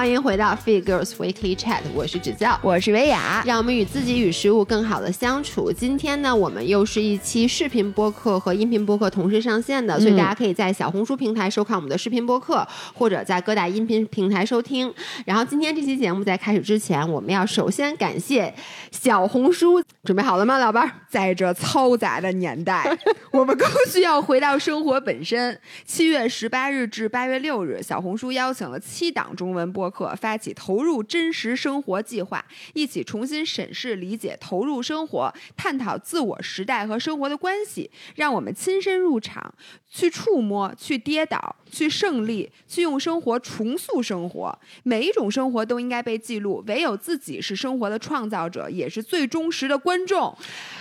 欢迎回到 Fit Girls Weekly Chat，我是芷教，我是维雅，让我们与自己与食物更好的相处。今天呢，我们又是一期视频播客和音频播客同时上线的，所以大家可以在小红书平台收看我们的视频播客，或者在各大音频平台收听。然后今天这期节目在开始之前，我们要首先感谢小红书，准备好了吗，老伴儿？在这嘈杂的年代，我们更需要回到生活本身。七月十八日至八月六日，小红书邀请了七档中文播客，发起投入真实生活计划，一起重新审视、理解投入生活，探讨自我、时代和生活的关系。让我们亲身入场，去触摸，去跌倒，去胜利，去用生活重塑生活。每一种生活都应该被记录，唯有自己是生活的创造者，也是最忠实的观众。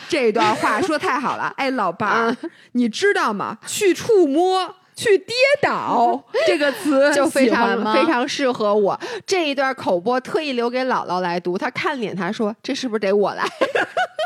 这段话说太好了，哎，老伴儿，你知道吗？去触摸。去跌倒 这个词就非常非常适合我。这一段口播特意留给姥姥来读，她看脸，她说：“这是不是得我来？”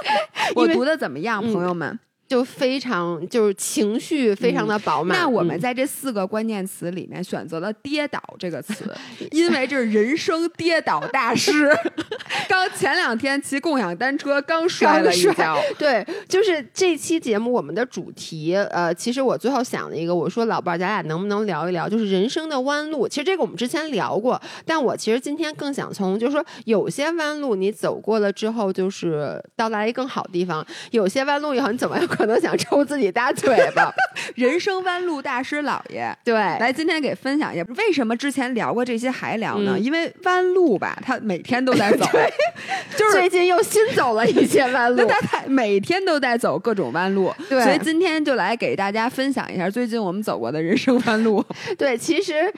我读的怎么样，朋友们？就非常就是情绪非常的饱满。那我们在这四个关键词里面选择了“跌倒”这个词，因为这是人生跌倒大师。刚前两天骑共享单车刚摔了一跤。对，就是这期节目我们的主题，呃，其实我最后想了一个，我说老伴儿，咱俩能不能聊一聊，就是人生的弯路？其实这个我们之前聊过，但我其实今天更想从，就是说有些弯路你走过了之后，就是到达一更好的地方；有些弯路以后你怎么 可能想抽自己大嘴巴？人生弯路大师老爷，对，来今天给分享一下，为什么之前聊过这些还聊呢？因为弯路吧，他每天都在走，就是最近又新走了一些弯路，他每天都在走各种弯路，对，所以今天就来给大家分享一下最近我们走过的人生弯路。对，其实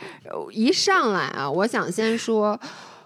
一上来啊，我想先说。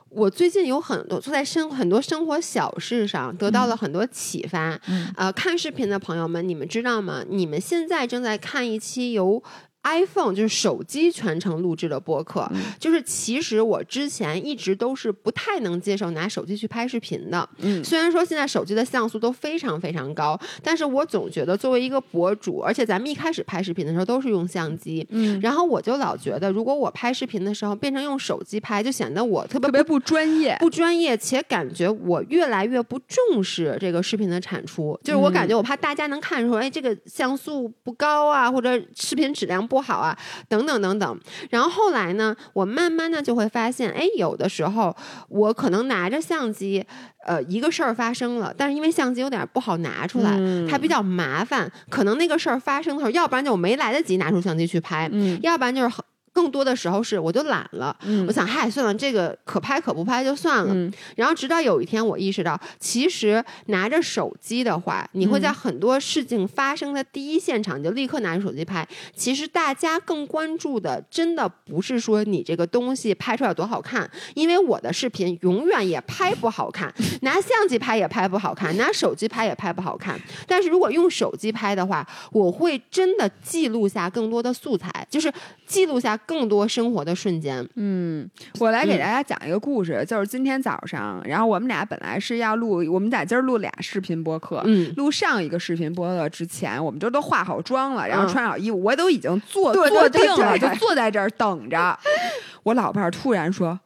我最近有很多，在生很多生活小事上得到了很多启发。呃，看视频的朋友们，你们知道吗？你们现在正在看一期由。iPhone 就是手机全程录制的播客，就是其实我之前一直都是不太能接受拿手机去拍视频的。嗯，虽然说现在手机的像素都非常非常高，但是我总觉得作为一个博主，而且咱们一开始拍视频的时候都是用相机，嗯，然后我就老觉得，如果我拍视频的时候变成用手机拍，就显得我特别特别不专业，不专业，且感觉我越来越不重视这个视频的产出。就是我感觉我怕大家能看出，哎，这个像素不高啊，或者视频质量。不好啊，等等等等。然后后来呢，我慢慢的就会发现，哎，有的时候我可能拿着相机，呃，一个事儿发生了，但是因为相机有点不好拿出来，它比较麻烦。可能那个事儿发生的时候，要不然就我没来得及拿出相机去拍，要不然就是。更多的时候是我就懒了，我想嗨算了，这个可拍可不拍就算了。然后直到有一天我意识到，其实拿着手机的话，你会在很多事情发生的第一现场就立刻拿着手机拍。其实大家更关注的，真的不是说你这个东西拍出来有多好看，因为我的视频永远也拍不好看，拿相机拍也拍不好看，拿手机拍也拍不好看。但是如果用手机拍的话，我会真的记录下更多的素材，就是记录下。更多生活的瞬间，嗯，我来给大家讲一个故事，就是今天早上，然后我们俩本来是要录，我们俩今儿录俩视频播客，嗯，录上一个视频播客之前，我们就都化好妆了，然后穿好衣服，我都已经坐坐定了，就坐在这儿等着。我老伴儿突然说：“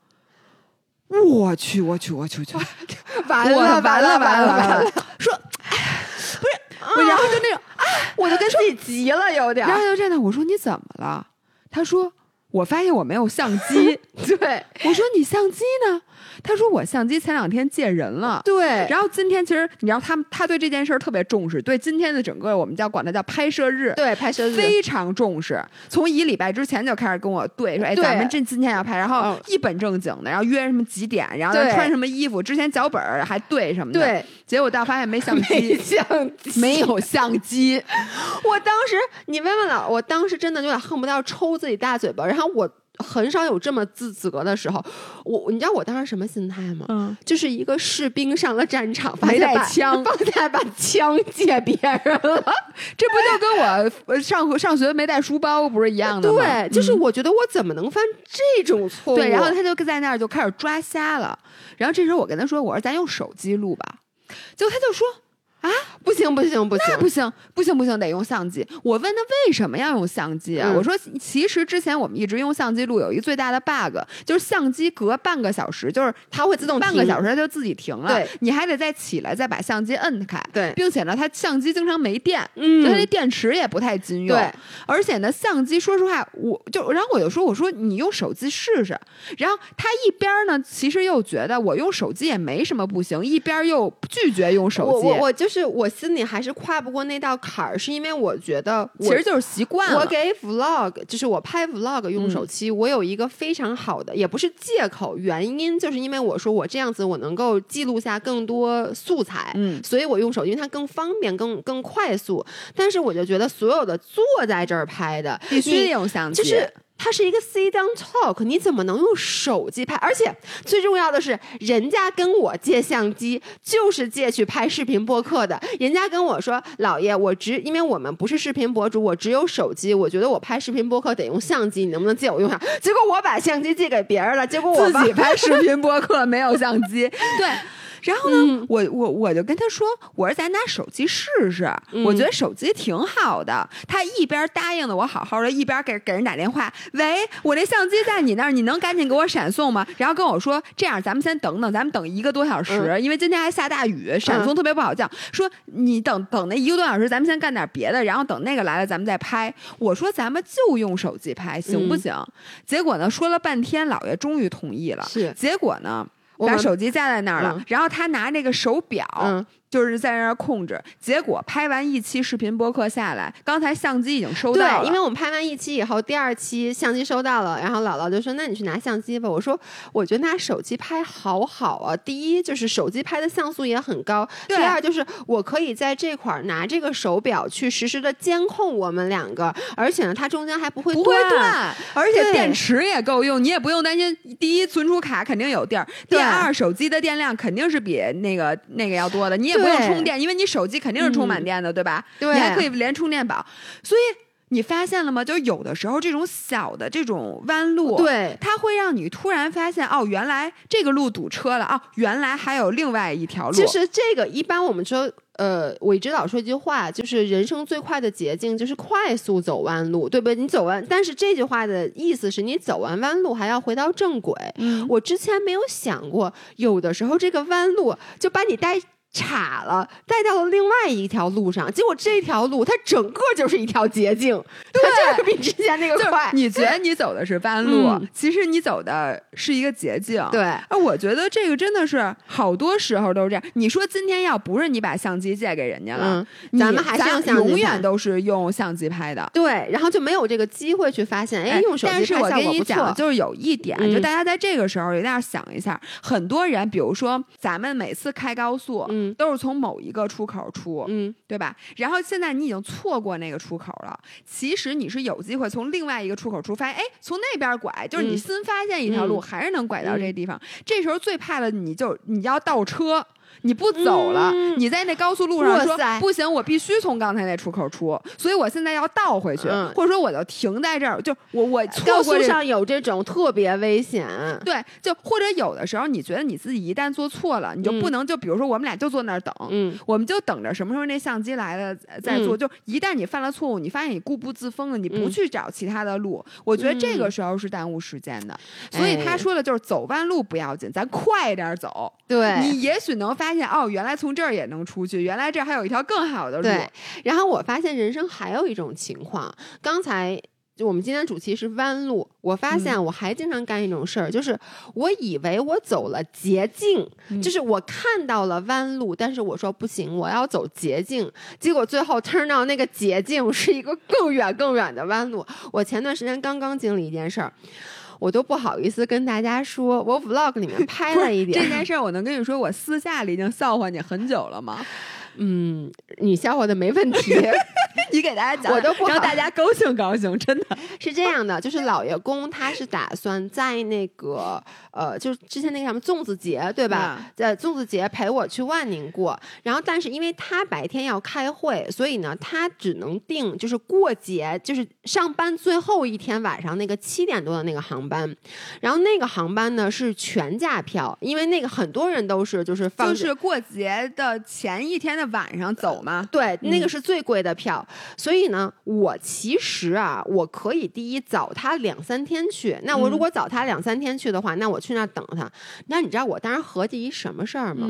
我去，我去，我去，我去，完了，完了，完了，完了！”说：“不是，然后就那种，我就跟自己急了，有点。然后就站那，我说：“你怎么了？”他说：“我发现我没有相机。”对，我说：“你相机呢？”他说：“我相机前两天借人了。”对，然后今天其实你知道他他对这件事儿特别重视，对今天的整个我们叫管它叫拍摄日，对拍摄日非常重视。从一礼拜之前就开始跟我对说：“哎，咱们这今天要拍。”然后一本正经的，然后约什么几点，然后穿什么衣服，之前脚本还对什么的。对，结果到发现没相机，相机没有相机。我当时你问问了，我当时真的有点恨不得要抽自己大嘴巴。然后我。很少有这么自责的时候，我你知道我当时什么心态吗？嗯，就是一个士兵上了战场，没带枪，放下把枪借别人了，这不就跟我上上学没带书包不是一样的吗？对，就是我觉得我怎么能犯这种错误？对，然后他就在那儿就开始抓瞎了。然后这时候我跟他说：“我说咱用手机录吧。”结果他就说：“啊，不行。”不行不行那不行不行不行，得用相机。我问他为什么要用相机啊？嗯我说其实之前我们一直用相机录，有一个最大的 bug，就是相机隔半个小时，就是它会自动半个小时它就自己停了，对你还得再起来再把相机摁开。对并且呢，它相机经常没电，嗯它那电池也不太经用。对，而且呢，相机说实话，我就然后我就说，我说你用手机试试。然后他一边呢，其实又觉得我用手机也没什么不行，一边又拒绝用手机。我我我就是我心里还是跨不过那道坎儿，是因为我觉得我其实就是习惯了。我给 vlog，就是我拍 vlog 用手机，我有一个非常好的，也不是借口，原因就是因为我说我这样子我能够记录下更多素材，嗯所以我用手机，因为它更方便、更更快速。但是我就觉得所有的坐在这儿拍的，必须得用相机，就是它是一个 sit down talk，你怎么能用手机拍？而且最重要的是，人家跟我借相机就是借去拍视频播客的。人家跟我说：“老爷，我只因为我们不是视频博主，我只有手机，我觉得我拍视频播客得用相机，你能不能借我用下？” 结果我把相机借给别人了，结果我自己拍视频播客没有相机，对。然后呢，嗯我我我就跟他说，我说咱拿手机试试，嗯我觉得手机挺好的。他一边答应的我好好的，一边给给人打电话，喂，我那相机在你那儿，你能赶紧给我闪送吗？然后跟我说，这样咱们先等等，咱们等一个多小时，嗯因为今天还下大雨，闪送特别不好叫。说你等等那一个多小时，咱们先干点别的，然后等那个来了咱们再拍。我说咱们就用手机拍，行不嗯行？结果呢，说了半天，老爷终于同意了。是结果呢，把手机架在那儿了，嗯。然后他拿那个手表，嗯就是在那儿控制。结果拍完一期视频播客下来，刚才相机已经收到了对，，因为我们拍完一期以后，第二期相机收到了，然后姥姥就说：“那你去拿相机吧。”我说：“我觉得拿手机拍好好啊，第一就是手机拍的像素也很高，第二就是我可以在这块儿拿这个手表去实时的监控我们两个，而且呢，它中间还不会不会断，而且电池也够用，你也不用担心。第一，存储卡肯定有地儿；第二，手机的电量肯定是比那个那个要多的，你也不用充电，因为你手机肯定是充满电的，对吧？对你还可以连充电宝，所以。你发现了吗？就是有的时候这种小的这种弯路，对它会让你突然发现，哦，原来这个路堵车了，哦，原来还有另外一条路。其实这个一般我们说，呃，我一直老说一句话，就是人生最快的捷径就是快速走弯路，对不对？你走完，但是这句话的意思是你走完弯路还要回到正轨。嗯我之前没有想过，有的时候这个弯路就把你带。岔了，带到了另外一条路上，结果这条路它整个就是一条捷径，它就是比之前那个快。你觉得你走的是弯路，嗯其实你走的是一个捷径。对啊，我觉得这个真的是好多时候都是这样。你说今天要不是你把相机借给人家了，嗯咱们还是用相机永远都是用相机拍的。对，然后就没有这个机会去发现，哎，用手但机拍是我跟你。讲，就是有一点，嗯就大家在这个时候一定要想一下，很多人，比如说咱们每次开高速，嗯都是从某一个出口出，嗯，对吧？然后现在你已经错过那个出口了，其实你是有机会从另外一个出口出，发现哎，从那边拐，就是你嗯新发现一条路，嗯还是能拐到这个地方。这时候最怕的你就你要倒车。你不走了，嗯你在那高速路上说不行，我必须从刚才那出口出，所以我现在要倒回去，嗯或者说我就停在这儿，就我我错高速上有这种特别危险。对，就或者有的时候你觉得你自己一旦做错了，你就不嗯能就比如说我们俩就坐那儿等，嗯，我们就等着什么时候那相机来了呃再做。嗯就一旦你犯了错误，你发现你固步自封了，你不嗯去找其他的路，我觉得这个嗯时候是耽误时间的。所以他哎说的就是走弯路不要紧，咱快点走。对，你也许能发现哦，原来从这儿也能出去，原来这儿还有一条更好的路。对，然后我发现人生还有一种情况，刚才。就我们今天主题是弯路，我发现嗯我还经常干一种事儿，就是我以为我走了捷径，嗯就是我看到了弯路，但是我说不行，我要走捷径，结果最后 turn out 那个捷径是一个更远更远的弯路。我前段时间刚刚经历一件事儿，我都不好意思跟大家说，我 vlog 里面 拍了一点这件事儿，我能跟你说，我私下里已经笑话你很久了吗？嗯，你笑话的没问题。你给大家讲，我都不好让大家高兴高兴，真的。是这样的，就是老爷公他是打算在那个呃，就是之前那个什么粽子节，对吧？在粽子节陪我去万宁过，然后但是因为他白天要开会，所以呢，他只能定就是过节，就是上班最后一天晚上那个七点多的那个航班，然后那个航班呢是全价票，因为那个很多人都是就是放就是过节的前一天的晚上走吗。对，那个是最贵的票，所以呢，我其实啊，我可以第一早他两三天去。那我如果早他两三天去的话，那我去那儿等他。那你知道我当时合计一什么事儿吗？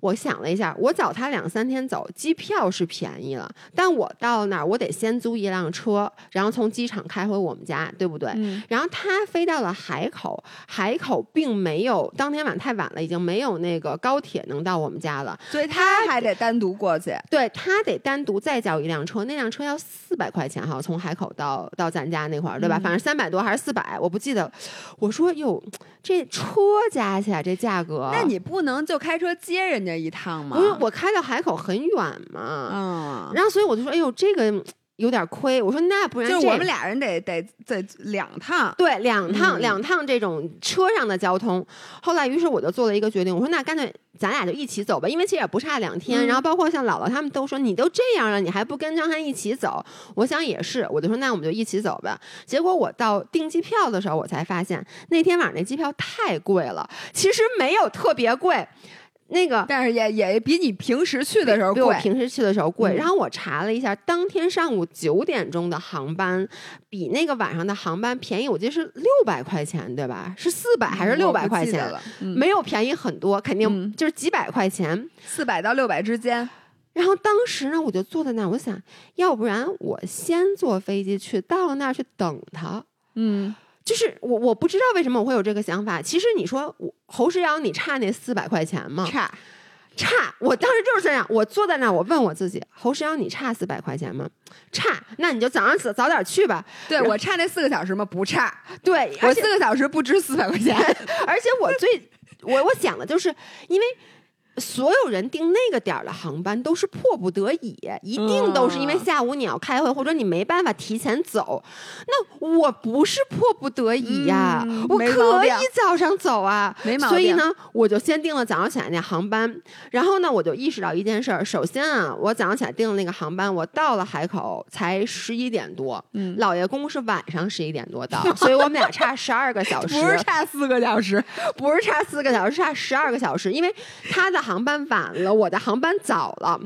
我想了一下，我早他两三天走，机票是便宜了，但我到那儿我得先租一辆车，然后从机场开回我们家，对不对？然后他飞到了海口，海口并没有当天晚太晚了，已经没有那个高铁能到我们家了，所以他还得单独过去。对他得单独再叫一辆车，那辆车要四百块钱哈，从海口到到咱家那块儿，对吧？反正三百多还是四百，我不记得。我说哟，这车加起来这价格，那你不能就开车接人家？一趟吗？不是，我开到海口很远嘛，嗯，然后所以我就说，哎呦，这个有点亏。我说那不然就我们俩人得得得两趟，对，两趟两趟这种车上的交通。后来，于是我就做了一个决定，我说那干脆咱俩就一起走吧，因为其实也不差两天。然后包括像姥姥他们都说，你都这样了，你还不跟张翰一起走？我想也是，我就说那我们就一起走吧。结果我到订机票的时候，我才发现那天晚上那机票太贵了，其实没有特别贵。那个，但是也也比你平时去的时候贵。我平时去的时候贵。然后我查了一下，当天上午九点钟的航班比那个晚上的航班便宜，我记得是六百块钱，对吧？是四百还是六百块钱？没有便宜很多，肯定就是几百块钱，四百到六百之间。然后当时呢，我就坐在那儿，我想要不然我先坐飞机去，到了那儿去等他。嗯。就是我，我不知道为什么我会有这个想法。其实你说我侯世瑶，你差那四百块钱吗？差，差。我当时就是这样，我坐在那，我问我自己，侯世瑶，你差四百块钱吗？差。那你就早上早早点去吧。对我差那四个小时吗？不差。对我四个小时不值四百块钱。而且我最 我我想的就是，因为。所有人订那个点儿的航班都是迫不得已，一定都是因为下午你要开会，或者你没办法提前走。那我不是迫不得已呀，我可以早上走啊。没毛病。所以呢，我就先订了早上起来那航班。然后呢，我就意识到一件事儿：首先啊，我早上起来订的那个航班，我到了海口才十一点多。嗯，老爷公是晚上十一点多到，所以我们俩差十二个小时，不是差四个小时，不是差四个小时，差十二个小时，因为他的。航班晚了，我的航班早了。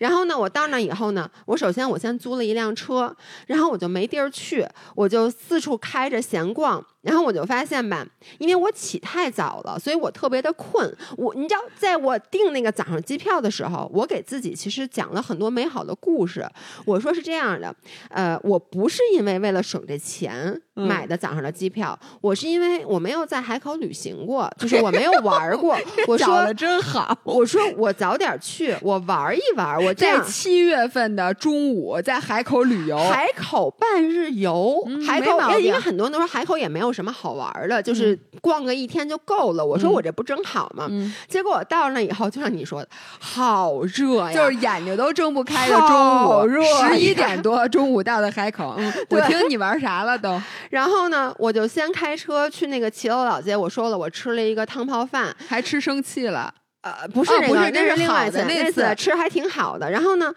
然后呢，我到那以后呢，我首先我先租了一辆车，然后我就没地儿去，我就四处开着闲逛。然后我就发现吧，因为我起太早了，所以我特别的困。我你知道，在我订那个早上机票的时候，我给自己其实讲了很多美好的故事。我说是这样的，呃，我不是因为为了省这钱买的早上的机票，我是因为我没有在海口旅行过，就是我没有玩过。我说的真好，我说我早点去，我玩一玩。我在七月份的中午在海口旅游，海口半日游，海口因为很多人都说海口也没有。什么好玩的？就是逛个一天就够了。我说我这不正好吗？结果我到那以后，就像你说的，好热呀，就是眼睛都睁不开的中午，十一点多中午到的海口。我听你玩啥了都？然后呢，我就先开车去那个骑楼老街。我说了，我吃了一个汤泡饭，还吃生气了。呃，不是那个，那是另外一次那次吃还挺好的。然后呢，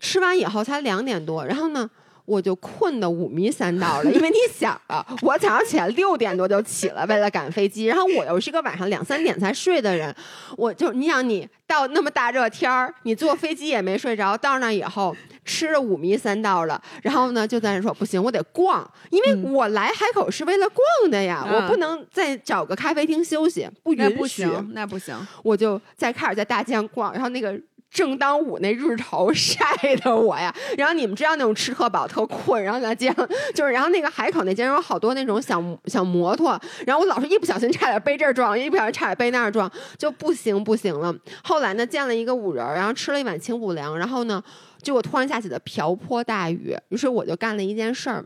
吃完以后才两点多。然后呢？我就困得五迷三道了，因为你想啊，我早上起来六点多就起了，为了赶飞机，然后我又是个晚上两三点才睡的人，我就你想你到那么大热天儿，你坐飞机也没睡着，到那以后吃了五迷三道了，然后呢就在那说不行，我得逛，因为我来海口是为了逛的呀，我不能再找个咖啡厅休息，不允许，那不行，那不行，我就再开始在大街上逛，然后那个。正当午那日头晒的我呀，然后你们知道那种吃特饱特困，然后在街上 就是，然后那个海口那街上有好多那种小小摩托，然后我老是一不小心差点被这儿撞，一不小心差点被那儿撞，就不行不行了。后来呢，见了一个五人，然后吃了一碗清补凉，然后呢，结果突然下起了瓢泼大雨，于是我就干了一件事儿，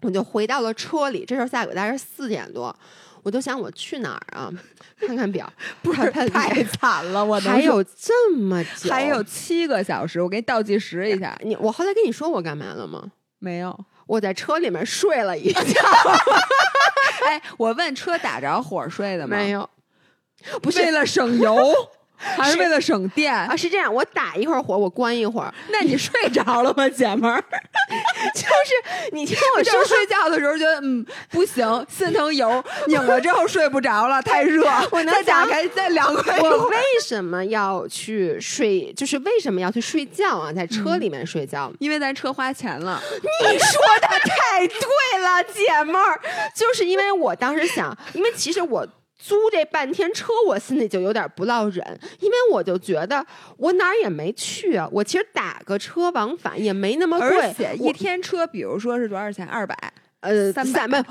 我就回到了车里。这时候下午大概是四点多。我都想我去哪儿啊？看看表，不是太太惨了，我 能还有这么久，还有七个小时，我给你倒计时一下。你，我后来跟你说我干嘛了吗？没有，我在车里面睡了一觉。哎，我问车打着火睡的吗？没有，不是为了省油。还是为了省电啊？是这样，我打一会儿火，我关一会儿。那你睡着了吗，姐们儿？就是你听我说，睡觉的时候觉得嗯不行，心疼油，拧了之后睡不着了，太热。我能再打开再凉快。我为什么要去睡？就是为什么要去睡觉啊？在车里面睡觉？因为咱车花钱了。你说的太对了，姐们儿。就是因为我当时想，因为其实我。租这半天车，我心里就有点不落忍，因为我就觉得我哪儿也没去啊，我其实打个车往返也没那么贵，而且一天车，比如说是多少钱？二百，呃，三百。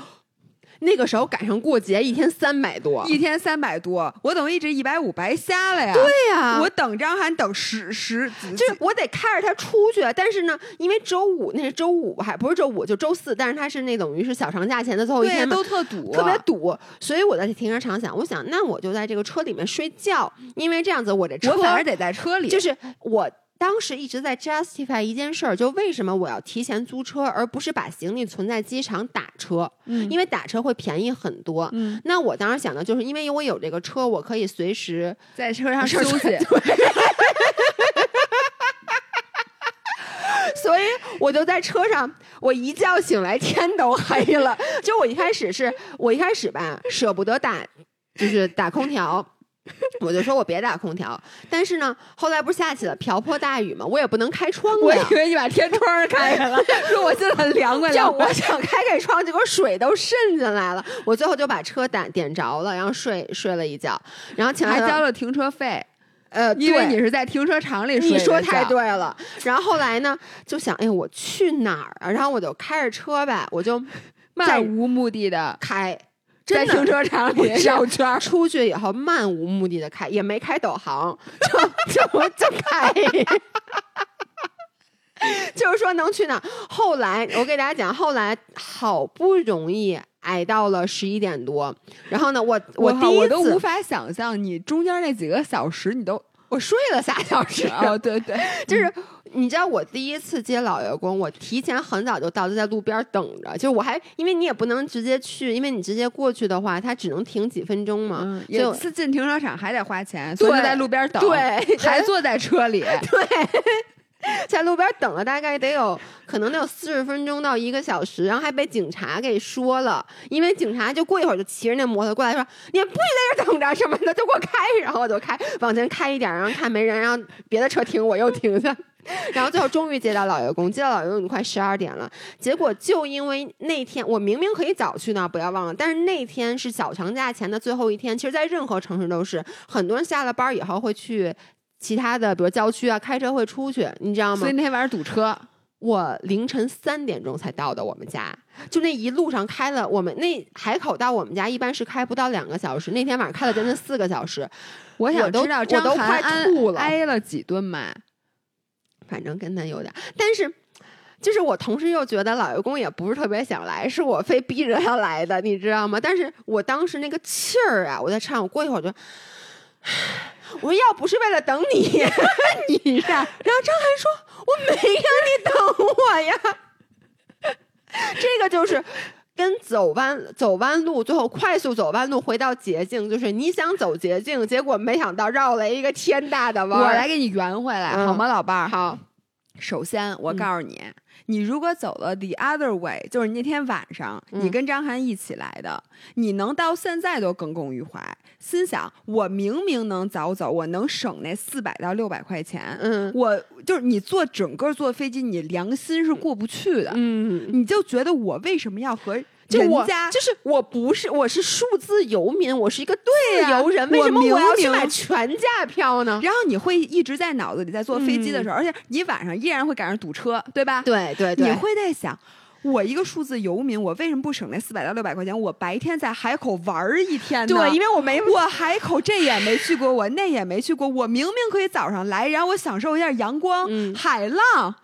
那个时候赶上过节，一天三百多，一天三百多，我等于一直一百五白瞎了呀。对呀，我等张涵等十十，就是我得开着他出去。但是呢，因为周五那是周五，还不是周五，就周四。但是他是那等于是小长假前的最后一天都特堵，特别堵。所以我在停车场想，我想那我就在这个车里面睡觉，因为这样子我这车我反而得在车里，就是我。当时一直在 justify 一件事儿，就为什么我要提前租车，而不是把行李存在机场打车？嗯，因为打车会便宜很多。嗯，那我当时想的就是，因为我有这个车，我可以随时在车上休息。所以我就在车上，我一觉醒来天都黑了。就我一开始是我一开始吧，舍不得打，就是打空调。我就说我别打空调，但是呢，后来不是下起了瓢泼大雨嘛？我也不能开窗我以为你把天窗开开了，说我现在很凉快。就我想开开窗，结果水都渗进来了。我最后就把车打点着了，然后睡睡了一觉，然后请还交了停车费。呃，因为你是在停车场里睡。你说太对了。然后后来呢，就想，哎，我去哪儿啊？然后我就开着车呗，我就 漫无目的的开。在停车场里绕圈，出去以后漫无目的的开，也没开导航，就就就开，就是说能去哪。后来我给大家讲，后来好不容易挨到了十一点多，然后呢，我我第一我都无法想象你中间那几个小时，你都我睡了仨小时。哦，对 对，就是。你知道我第一次接老员工，我提前很早就到，就在路边等着。就是我还因为你也不能直接去，因为你直接过去的话，他只能停几分钟嘛。有次进停车场还得花钱，所以就在路边等。对，还坐在车里。对，在路边等了大概得有可能得有四十分钟到一个小时，然后还被警察给说了，因为警察就过一会儿就骑着那摩托过来说：“你不许在这等着什么的，就给我开。”然后我就开往前开一点，然后看没人，然后别的车停我又停下。然后最后终于接到老员工，接到老员工快十二点了。结果就因为那天我明明可以早去呢，不要忘了。但是那天是小长假前的最后一天，其实，在任何城市都是很多人下了班以后会去其他的，比如郊区啊，开车会出去，你知道吗？所以那天晚上堵车，我凌晨三点钟才到的我们家，就那一路上开了，我们那海口到我们家一般是开不到两个小时，那天晚上开了将近四个小时。我想知道张快吐了，挨了几顿骂。反正跟他有点，但是就是我同时又觉得老员工也不是特别想来，是我非逼着他来的，你知道吗？但是我当时那个气儿啊，我在唱，我过一会儿就，我要不是为了等你，你是，然后张涵说我没让你等我呀，这个就是。跟走弯走弯路，最后快速走弯路回到捷径，就是你想走捷径，结果没想到绕了一个天大的弯。我来给你圆回来，好吗，老伴儿？好。首先，我告诉你，你如果走了 the other way，就是那天晚上你跟张翰一起来的，你能到现在都耿耿于怀，心想我明明能早走，我能省那四百到六百块钱。嗯，我就是你坐整个坐飞机，你良心是过不去的。嗯，你就觉得我为什么要和就我就是我不是我是数字游民，我是一个自由人，为什么我要去买全价票呢？然后你会一直在脑子里在坐飞机的时候，而且你晚上依然会赶上堵车，对吧？对对对，你会在想，我一个数字游民，我为什么不省那四百到六百块钱？我白天在海口玩一天呢？对，因为我没我海口这也没去过，我那也没去过，我明明可以早上来，然后我享受一下阳光、海浪。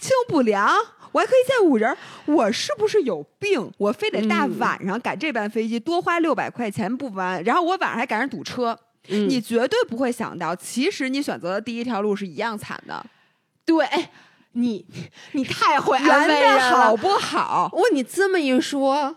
清补凉，我还可以再五人，我是不是有病？我非得大嗯晚上赶这班飞机，多花六百块钱不完，然后我晚上还赶上堵车。嗯你绝对不会想到，其实你选择的第一条路是一样惨的。对，哎你你太会安慰人了。好不好？我，你这么一说，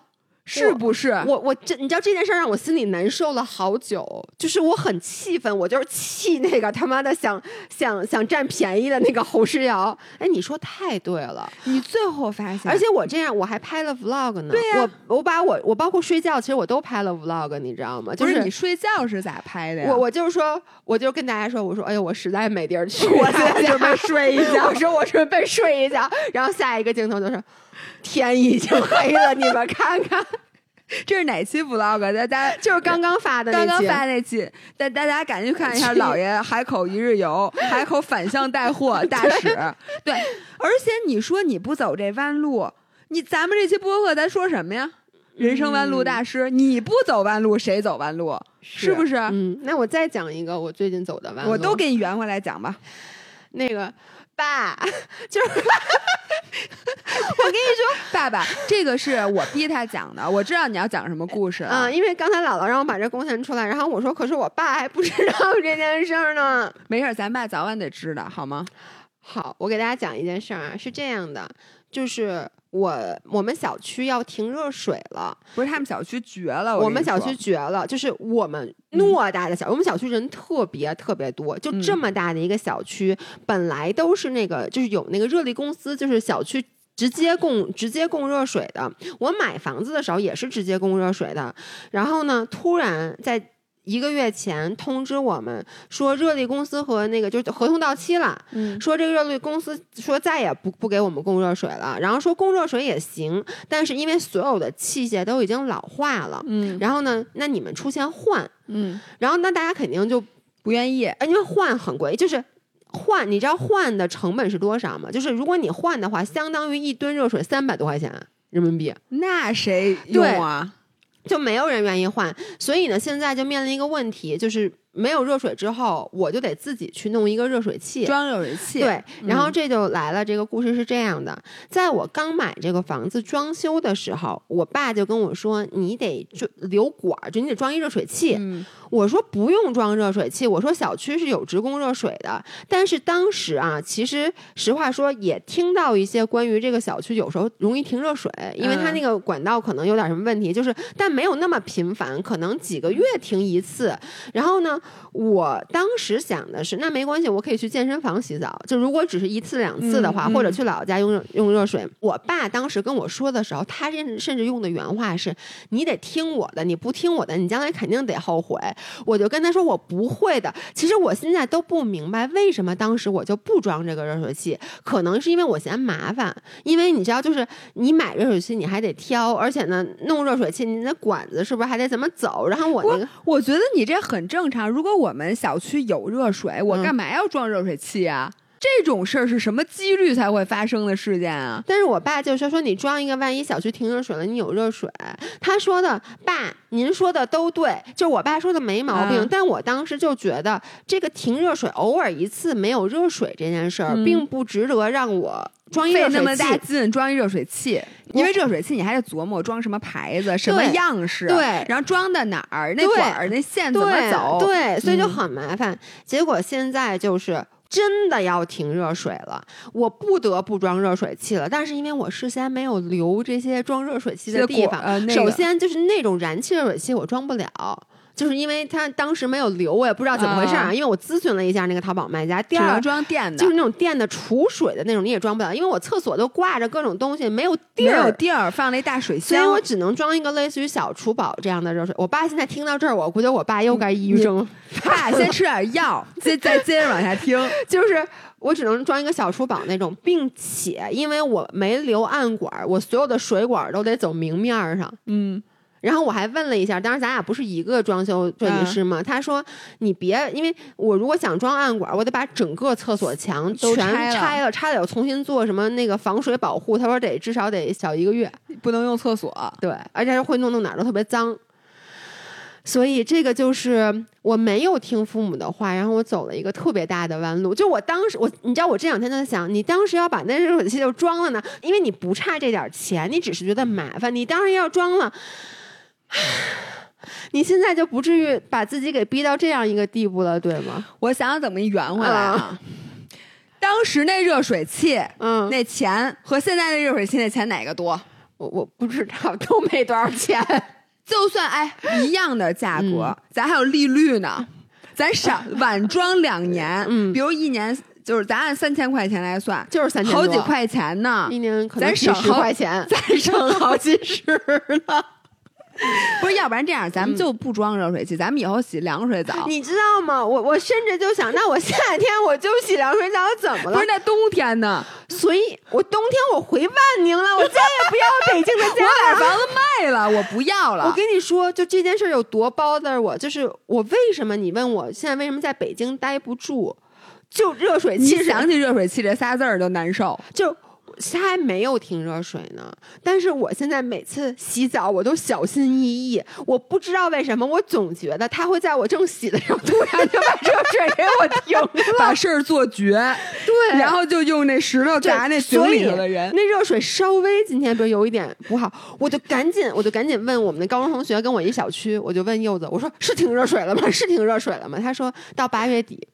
是不是？我我这你知道这件事儿让我心里难受了好久，就是我很气愤，我就是气那个他妈的想想想占便宜的那个侯诗瑶。哎，你说太对了，你最后发现，而且我这样我还拍了 vlog 呢。对呀我我把我我包括睡觉，其实我都拍了 vlog，你知道吗？就不是你睡觉是咋拍的呀？我我就是说，我就跟大家说，我说，哎呦，我实在没地儿去，我现在准备睡一觉。我说我准备睡一觉，然后下一个镜头就是 天已经黑了，你们看看，这是哪期 vlog？大家就是刚刚发的那期刚刚发那期，大大家赶紧看一下老爷海口一日游，海口反向带货大使。对，而且你说你不走这弯路，你咱们这期播客咱说什么呀？人生弯路大师，你不走弯路，谁走弯路？是不是？嗯，那我再讲一个我最近走的弯路，我都给你圆回来讲吧。那个爸，就是 我跟你说，爸爸，这个是我逼他讲的，我知道你要讲什么故事啊、因为刚才姥姥让我把这贡献出来，然后我说，可是我爸还不知道这件事儿呢。没事儿，咱爸早晚得知道，好吗？好，我给大家讲一件事儿啊，是这样的，就是我我们小区要停热水了，不是他们小区绝了，我们小区绝了，就是我们偌大的小，我们小区人特别特别多，就这嗯么大的一个小区，本来都是那个就是有那个热力公司，就是小区。直接供直接供热水的，我买房子的时候也是直接供热水的。然后呢，突然在一个月前通知我们说，热力公司和那个就是合同到期了，嗯说这个热力公司说再也不不给我们供热水了，然后说供热水也行，但是因为所有的器械都已经老化了，嗯然后呢，那你们出现换，嗯，然后那大家肯定就，不愿意。呃因为换很贵，就是。换，你知道换的成本是多少吗？就是如果你换的话，相当于一吨热水三百多块钱人民币，那谁用啊？就没有人愿意换。所以呢，现在就面临一个问题，就是没有热水之后，我就得自己去弄一个热水器。装热水器。对，然后嗯这就来了。这个故事是这样的：在我刚买这个房子装修的时候，我爸就跟我说：“你得就留管儿，就你得装一热水器。嗯，我说：“不用装热水器。”我说：“小区是有直供热水的。”但是当时啊，其实实话说，也听到一些关于这个小区有时候容易停热水，因为它嗯那个管道可能有点什么问题，就是但没有那么频繁，可能几个月停一次。然后呢，我当时想的是，那没关系，我可以去健身房洗澡。就如果只是一次两次的话，或者去姥姥家用用热水。我爸当时跟我说的时候，他甚至用的原话是：“你得听我的，你不听我的，你将来肯定得后悔。”我就跟他说：“我不会的。”其实我现在都不明白为什么当时我就不装这个热水器，可能是因为我嫌麻烦。因为你知道，就是你买热水器你还得挑，而且呢，弄热水器你那管子是不是还得怎么走？然后我那个。我觉得你这很正常。如果我们小区有热水，我嗯干嘛要装热水器啊？这种事儿是什么几率才会发生的事件啊？但是我爸就说说你装一个，万一小区停热水了，你有热水。他说的爸，您说的都对，就是我爸说的没毛病。嗯但我当时就觉得这个停热水偶尔一次没有热水这件事儿，嗯并不值得让我装一热水费那么大。劲装一热水器，因为热水器你还得琢磨装什么牌子、什么样式，对然后装在哪儿，那对管儿、那线怎么走，对，所以就嗯很麻烦。结果现在就是。真的要停热水了，我不得不装热水器了。但是因为我事先没有留这些装热水器的地方，呃那个首先就是那种燃气热水器我装不了，就是因为他当时没有留，我也不知道怎么回事啊。啊因为我咨询了一下那个淘宝卖家，第二装电的，就是那种电的储水的那种，你也装不了，因为我厕所都挂着各种东西，没有地儿没有儿。地儿放了一大水箱，所以我只能装一个类似于小厨宝这样的热水。我爸现在听到这儿，我估计我爸又该抑郁症，爸先吃点药，再再接着往下听。就是我只能装一个小厨宝那种，并且因为我没留暗管，我所有的水管都得走明面儿上。嗯，然后我还问了一下，当时咱俩不是一个装修设计师吗？他说你别，因为我如果想装暗管，我得把整个厕所墙都全拆了拆了，拆了，我重新做什么那个防水保护。他说得至少得小一个月，不能用厕所。对，而且会弄弄哪儿都特别脏。所以这个就是我没有听父母的话，然后我走了一个特别大的弯路。就我当时，我你知道，我这两天在想，你当时要把那热水器就装了呢，因为你不差这点钱，你只是觉得麻烦，你当时要装了。你现在就不至于把自己给逼到这样一个地步了，对吗？我想想怎么圆回来啊。当时那热水器，嗯，那钱和现在那热水器那钱哪个多？我我不知道，都没多少钱。就算哎一样的价格，咱还有利率呢，咱少晚装两年，嗯比如一年就是咱按三千块钱来算，就是三千好几块钱呢，一年可能咱省几十好块钱。咱省好几十呢。不是，要不然这样，咱们就不装热水器，咱们以后洗凉水澡。你知道吗？我我甚至就想，那我夏天我就洗凉水澡，怎么了不是？那冬天呢？所以我冬天我回万宁了，我再也不要 北京的家了。我把房子卖了，我不要了。我跟你说，就这件事有多 bother 我，就是我为什么？你问我现在为什么在北京待不住？就热水器是想起热水器这仨字儿就难受。就他还没有停热水呢，但是我现在每次洗澡我都小心翼翼，我不知道为什么，我总觉得他会在我正洗的时候突然就把热水给我停了，把事儿做绝，对，然后就用那石头砸那井里头的人。那热水稍微今天比如有一点不好，我就赶紧我就赶紧问我们的高中同学，跟我一小区，我就问柚子，我说是停热水了吗？是停热水了吗？他说到八月底。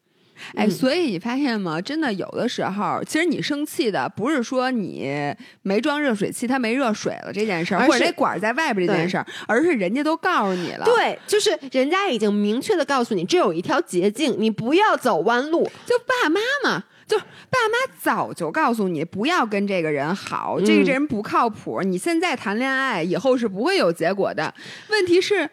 哎，嗯所以你发现吗？真的有的时候，其实你生气的不是说你没装热水器，它没热水了这件事儿，或者那管儿在外边这件事儿，而是人家都告诉你了。对，就是人家已经明确的告诉你，这有一条捷径，你不要走弯路。就爸妈嘛，就爸妈早就告诉你不要跟这个人好，这嗯个这人不靠谱。你现在谈恋爱，以后是不会有结果的。问题是，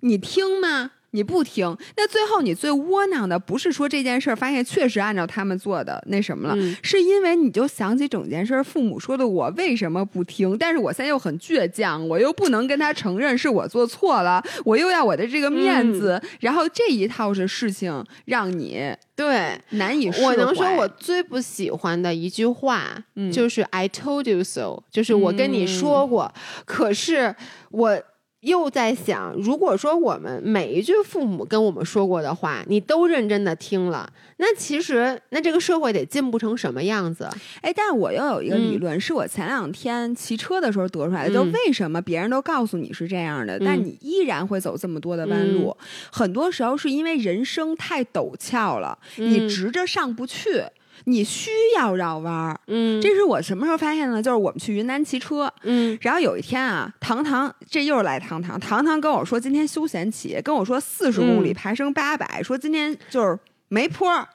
你听吗？你不听，那最后你最窝囊的不是说这件事儿发现确实按照他们做的那什么了，嗯是因为你就想起整件事儿，父母说的我为什么不听？但是我现在又很倔强，我又不能跟他承认是我做错了，我又要我的这个面子，嗯然后这一套是事情让你对，难以释我能说我最不喜欢的一句话，嗯就是 "I told you so"，就是我跟你说过。可是我又在想，如果说我们每一句父母跟我们说过的话，你都认真的听了，那其实那这个社会得进步成什么样子？哎，但我又有一个理嗯。论，是我前两天骑车的时候得出来的，就嗯。为什么别人都告诉你是这样的，但嗯你依然会走这么多的弯路？很多时候是因为人生太陡峭了，你嗯。直着上不去，你需要绕弯儿。嗯，这是我什么时候发现的呢？就是我们去云南骑车，嗯然后有一天啊，糖糖这又是来糖糖，糖糖跟我说今天休闲骑，跟我说四十公里嗯爬升八百、说今天就是没坡儿，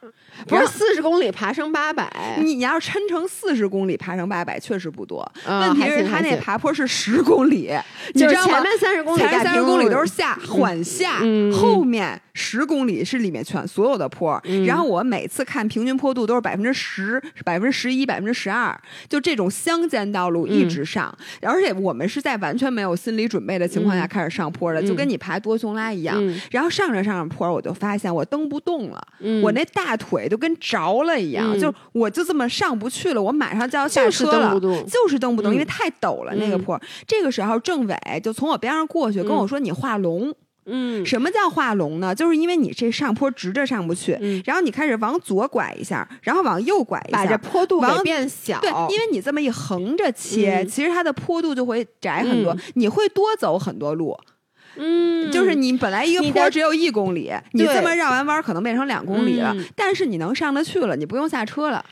不是四十公里爬升八百，你要是抻成四十公里爬升八百，确实不多。嗯问题是他那爬坡是十公里，你就是知道吗前面三十公里前面三十公里都是下缓下，后面十公里是里面全所有的坡。嗯然后我每次看平均坡度都是百分之十、百分之十一、百分之十二，就这种乡间道路一直上，而且我们是在完全没有心理准备的情况下嗯开始上坡的，嗯就跟你爬多雄拉一样。嗯然后上着上着坡，我就发现我蹬不动了，嗯我那大腿都跟着了一样，嗯就我就这么上不去了，我马上就要下就是车了，蹬不动就是蹬不动，嗯因为太陡了那个坡。这个时候，政委就从我边上过去，跟我说：“你画龙。嗯什么叫画龙呢？就是因为你这上坡直着上不去，嗯然后你开始往左拐一下，然后往右拐一下，把这坡度给往变小，对，因为你这么一横着切，嗯其实它的坡度就会窄很多，嗯你会多走很多路。嗯，就是你本来一个坡只有一公里，你对这么绕完弯可能变成两公里了，嗯。但是你能上得去了，你不用下车了。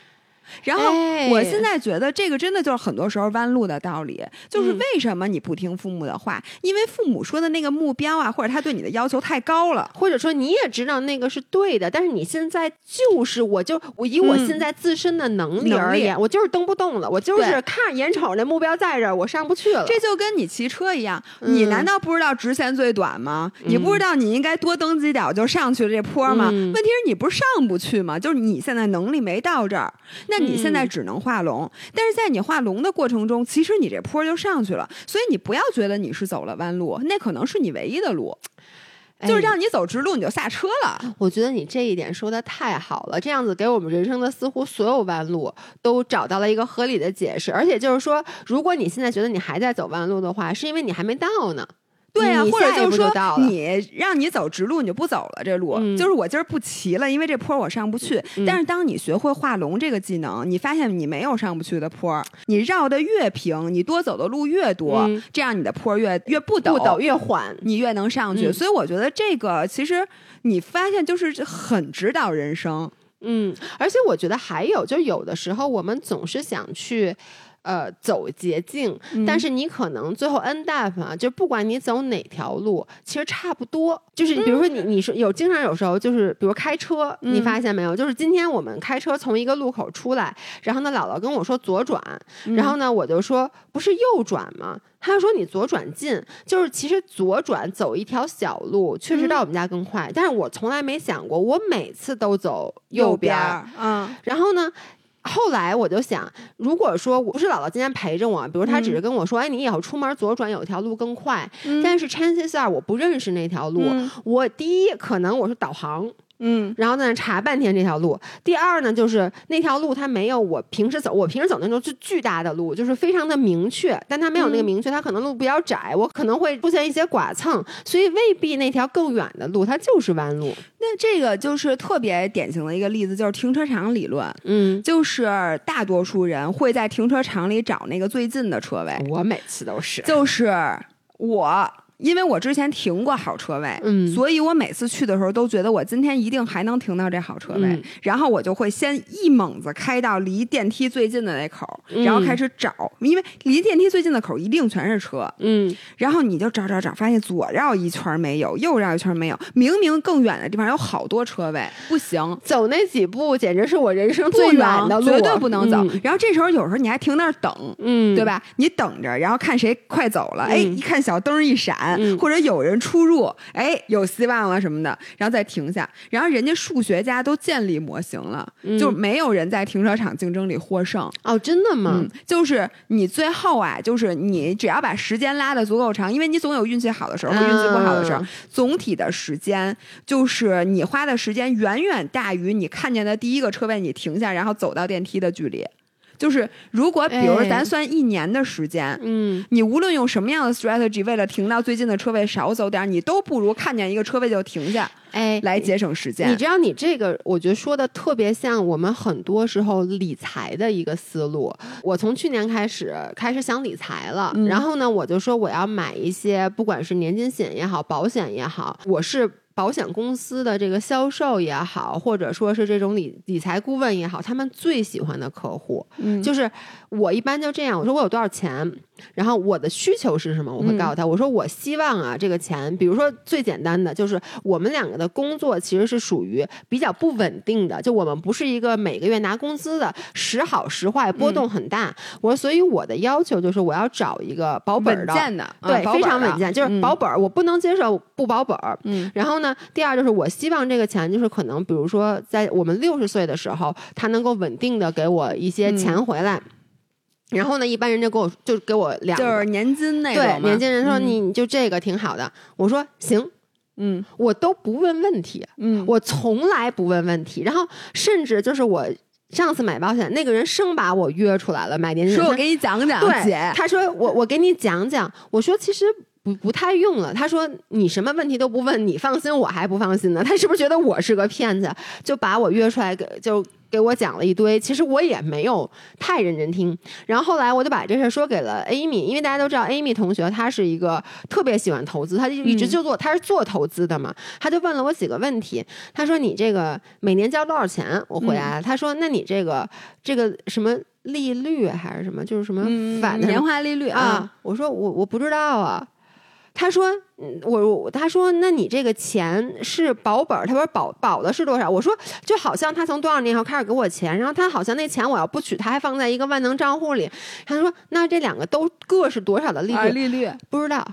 然后哎我现在觉得这个真的就是很多时候弯路的道理，就是嗯为什么你不听父母的话？因为父母说的那个目标啊，或者他对你的要求太高了。或者说你也知道那个是对的，但是你现在就是我就我以我嗯现在自身的能力而言，我就是蹬不动了，我就是看眼瞅着目标在这儿，我上不去了。这就跟你骑车一样，嗯你难道不知道直线最短吗？你不知道你应该多蹬几脚就上去了这坡吗？嗯问题是你不是上不去吗？就是你现在能力没到这儿，那你现在嗯只能画龙。但是在你画龙的过程中，其实你这坡就上去了，所以你不要觉得你是走了弯路，那可能是你唯一的路，就是哎让你走直路你就下车了。我觉得你这一点说的太好了，这样子给我们人生的似乎所有弯路都找到了一个合理的解释，而且就是说，如果你现在觉得你还在走弯路的话，是因为你还没到呢。对啊，或者就是说你让你走直路，你就不走了这路。嗯就是我今儿不骑了，因为这坡我上不去。嗯但是当你学会画龙这个技能，你发现你没有上不去的坡，你绕的越平，你多走的路越多，嗯这样你的坡越越不陡，不陡越缓。你越能上去。嗯所以我觉得这个其实你发现就是很指导人生。嗯，而且我觉得还有，就有的时候我们总是想去。呃，走捷径，但是你可能最后 end up 啊，就不管你走哪条路，其实差不多。就是比如说你，你是有经常有时候就是，比如开车，你发现没有？就是今天我们开车从一个路口出来，然后呢，姥姥跟我说左转，然后呢，我就说不是右转吗？他就说你左转进，就是其实左转走一条小路，确实到我们家更快。但是我从来没想过，我每次都走右边儿。儿，嗯然后呢，后来我就想，如果说我不是姥姥今天陪着我，比如她只是跟我说，哎，你以后出门左转有条路更快，但是 chances are 我不认识那条路，嗯。我第一可能我是导航。嗯然后在那查半天这条路。第二呢，就是那条路它没有我平时走，我平时走那种是巨大的路，就是非常的明确，但它没有那个明确，它可能路比较窄，我可能会出现一些剐蹭，所以未必那条更远的路它就是弯路。那这个就是特别典型的一个例子，就是停车场理论。嗯，就是大多数人会在停车场里找那个最近的车位，我每次都是。就是我。因为我之前停过好车位，嗯。所以我每次去的时候都觉得我今天一定还能停到这好车位，嗯。然后我就会先一猛子开到离电梯最近的那口，嗯。然后开始找，因为离电梯最近的口一定全是车，嗯，然后你就找找找，发现左绕一圈没有，右绕一圈没有，明明更远的地方有好多车位，不行，走那几步简直是我人生最远的路，绝对不能走。嗯。然后这时候有时候你还停那儿等，嗯，对？吧？你等着，然后看谁快走了，哎，嗯一看小灯一闪，嗯或者有人出入，哎，有希望了什么的，然后再停下。然后人家数学家都建立模型了，嗯就没有人在停车场竞争里获胜。哦，真的吗嗯？，就是你最后啊，就是你只要把时间拉的足够长，因为你总有运气好的时候和运气不好的时候，嗯总体的时间就是你花的时间远远大于你看见的第一个车位你停下然后走到电梯的距离。就是如果比如哎咱算一年的时间，嗯，你无论用什么样的 strategy，为了停到最近的车位少走点儿，你都不如看见一个车位就停下哎，来节省时间。你知道，你这个我觉得说的特别像我们很多时候理财的一个思路。我从去年开始开始想理财了，嗯然后呢，我就说我要买一些，不管是年金险也好，保险也好，我是。保险公司的这个销售也好，或者说是这种理理财顾问也好，他们最喜欢的客户，嗯。就是我一般就这样，我说我有多少钱，然后我的需求是什么，我会告诉他，我说我希望啊，这个钱，比如说最简单的，就是我们两个的工作其实是属于比较不稳定的，就我们不是一个每个月拿工资的，时好时坏，波动很大。我说，所以我的要求就是我要找一个保本儿的。稳健的，对，嗯非常稳健，就是保。嗯本儿，我不能接受不保本儿。嗯然后呢，第二就是我希望这个钱就是可能，比如说在我们六十岁的时候，他能够稳定的给我一些钱回来。然后呢，一般人就给我就给我两个，就是年金那种对年轻人说嗯你你就这个挺好的。我说行，嗯我都不问问题，嗯，我从来不问问题。然后甚至就是我上次买保险，那个人生把我约出来了买年金说我给你讲讲，对，姐，他说我我给你讲讲，我说其实不不太用了。他说你什么问题都不问，你放心，我还不放心呢。他是不是觉得我是个骗子？就把我约出来给就。给我讲了一堆，其实我也没有太认真听。然后后来我就把这事儿说给了 Amy，因为大家都知道 Amy 同学她是一个特别喜欢投资，她就一直就做，她是做投资的嘛。她就问了我几个问题，她说你这个每年交多少钱？我回答了，她说那你这个这个什么利率还是什么，就是什么嗯反的年化利率啊，我说我我不知道啊。他说，嗯我我他说，那你这个钱是保本儿？他说保保的是多少？我说，就好像他从多少年后开始给我钱，然后他好像那钱我要不取，他还放在一个万能账户里。他说，那这两个都各是多少的利率？啊利率，不知道。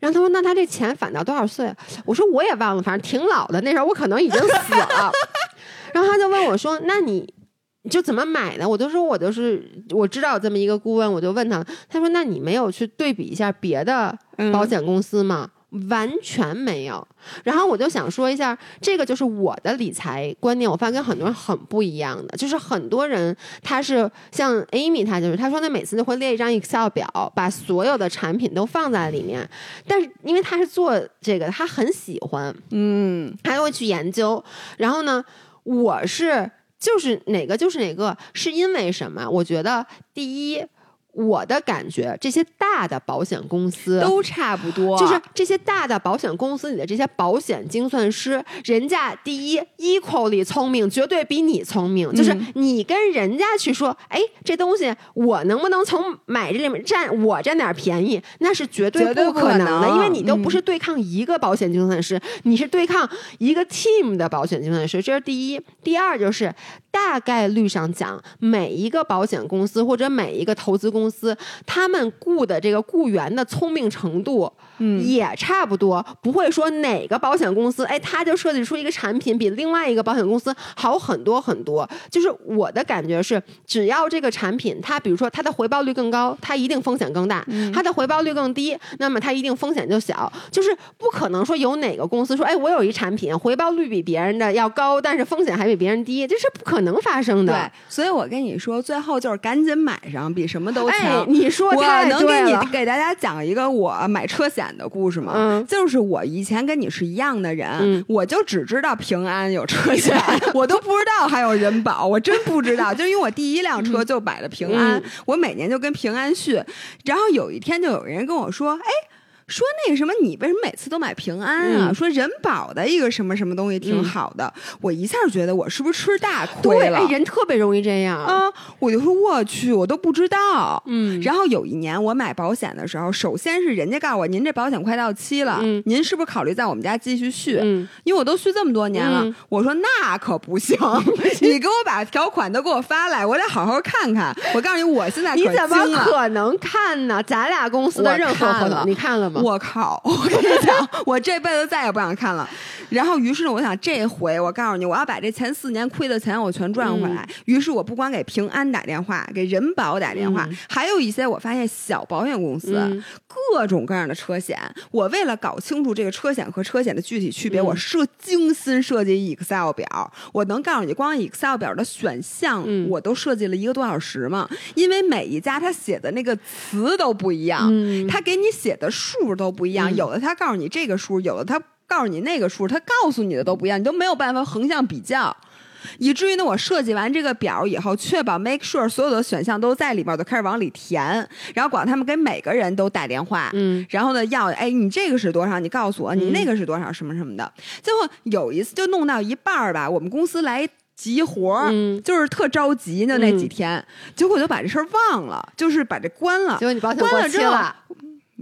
然后他说：“那他这钱返到多少岁？”我说：“我也忘了，反正挺老的。那时候我可能已经死了。”然后他就问我说：“那你你就怎么买呢？”我就说：“我就是我知道这么一个顾问，我就问他，他说：‘那你没有去对比一下别的嗯保险公司吗？’”完全没有。然后我就想说一下，这个就是我的理财观念，我发现跟很多人很不一样的，就是很多人他是像 Amy，他就是他说他每次都会列一张 Excel 表，把所有的产品都放在里面，但是因为他是做这个，他很喜欢，嗯，他就会去研究。然后呢，我是就是哪个就是哪个，是因为什么？我觉得第一。我的感觉，这些大的保险公司都差不多，就是这些大的保险公司里的这些保险精算师，人家第一 equally 聪明，绝对比你聪明。就是你跟人家去说，哎，这东西我能不能从买这里面占我占点便宜，那是绝对不可能的，因为你都不是对抗一个保险精算师，你是对抗一个 team 的保险精算师，这是第一。第二就是大概率上讲，每一个保险公司或者每一个投资公司，他们雇的这个雇员的聪明程度，嗯，也差不多，不会说哪个保险公司，哎，他就设计出一个产品比另外一个保险公司好很多很多。就是我的感觉是，只要这个产品它，比如说它的回报率更高，它一定风险更大；它的回报率更低，那么它一定风险就小。就是不可能说有哪个公司说，哎，我有一产品回报率比别人的要高，但是风险还比别人低，这是不可能发生的。对，所以我跟你说，最后就是赶紧买上，比什么都强。哎，你说我太能给你给大家讲一个我买车险的故事吗？嗯就是我以前跟你是一样的人，嗯我就只知道平安有车险，我都不知道还有人保，我真不知道。就因为我第一辆车就买的平安，嗯我每年就跟平安续。然后有一天就有人跟我说，哎。说那个什么，你为什么每次都买平安啊？嗯说人保的一个什么什么东西挺嗯好的，我一下觉得我是不是吃大亏对，了？哎，人特别容易这样。啊，我就说我去，我都不知道。嗯然后有一年我买保险的时候，首先是人家告诉我，您这保险快到期了，嗯您是不是考虑在我们家继续续？嗯因为我都续这么多年了，嗯我说那可不行，你给我把条款都给我发来，我得好好看看。我告诉你，我现在可你怎么。可能看呢？咱俩公司的任何合同，你看了吗？我靠！我跟你讲，我这辈子再也不想看了。然后，于是呢，我想这回我告诉你，我要把这前四年亏的钱我全赚回来。于是我不光给平安打电话，给人保打电话，嗯还有一些我发现小保险公司、嗯各种各样的车险。我为了搞清楚这个车险和车险的具体区别，嗯我设精心设计 Excel 表。我能告诉你，光 Excel 表的选项，嗯我都设计了一个多小时嘛。因为每一家他写的那个词都不一样，嗯他给你写的数都不一样，嗯有的他告诉你这个数，有的他告诉你那个数，他告诉你的都不一样，你都没有办法横向比较。以至于呢，我设计完这个表以后，确保 make sure 所有的选项都在里边，我就开始往里填，然后管他们给每个人都打电话，嗯然后呢要哎你这个是多少？你告诉我，你那个是多少？什么什么的。最后有一次就弄到一半儿吧，我们公司来急活儿，嗯就是特着急，就那几天，结果我就把这事儿忘了，就是把这关了结。果你保险过关了之后期了，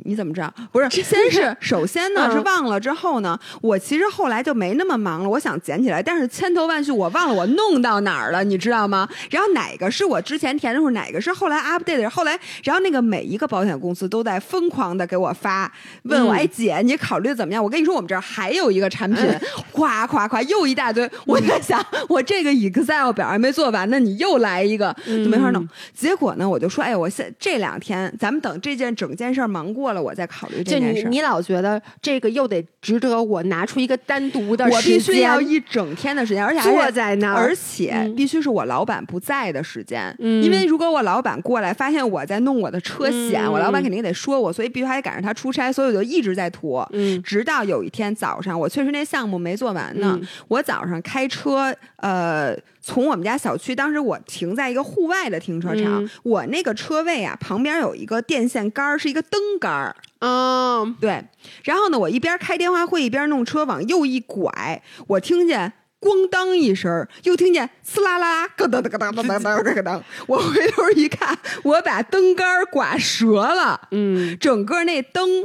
你怎么知道？不是，先是 首先呢嗯是忘了之后呢，我其实后来就没那么忙了，我想捡起来，但是千头万绪我忘了我弄到哪儿了，你知道吗？然后哪个是我之前填的时候，哪个是后来 update 的？后来，然后那个每一个保险公司都在疯狂的给我发，问我，嗯哎姐，你考虑的怎么样？我跟你说，我们这儿还有一个产品，夸夸夸又一大堆，我在想，我这个 Excel 表还没做完呢，你又来一个，就没法弄。结果呢，我就说，哎，我现这两天咱们等这件整件事儿忙过了，我再考虑这件事儿。你你老觉得这个又得值得我拿出一个单独的时间我必须要一整天的时间，而且还坐在那儿，而且嗯必须是我老板不在的时间，嗯因为如果我老板过来发现我在弄我的车险，嗯我老板肯定得说我，所以必须还得赶上他出差，所以我就一直在拖。嗯直到有一天早上，我确实那项目没做完呢。嗯我早上开车，呃，从我们家小区，当时我停在一个户外的停车场，嗯我那个车位啊，旁边有一个电线杆儿，是一个灯杆儿。嗯对，然后呢，我一边开电话会一边弄车，往右一拐，我听见。咣当一声，又听见呲啦啦，咯噔噔咯噔咯噔咯噔咯噔。我回头一看，我把灯杆儿刮折了，嗯整个那灯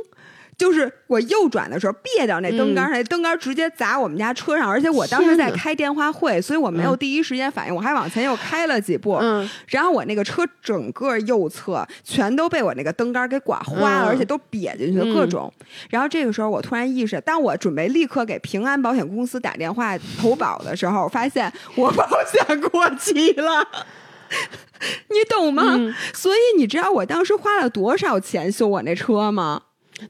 就是我右转的时候别掉那灯杆儿，那灯杆儿直接砸我们家车上，而且我当时在开电话会，所以我没有嗯第一时间反应，我还往前又开了几步，嗯然后我那个车整个右侧全都被我那个灯杆儿给刮花了，嗯而且都瘪进去了嗯各种。然后这个时候我突然意识，当我准备立刻给平安保险公司打电话投保的时候，发现我保险过期了。你懂吗？嗯所以你知道我当时花了多少钱修我那车吗？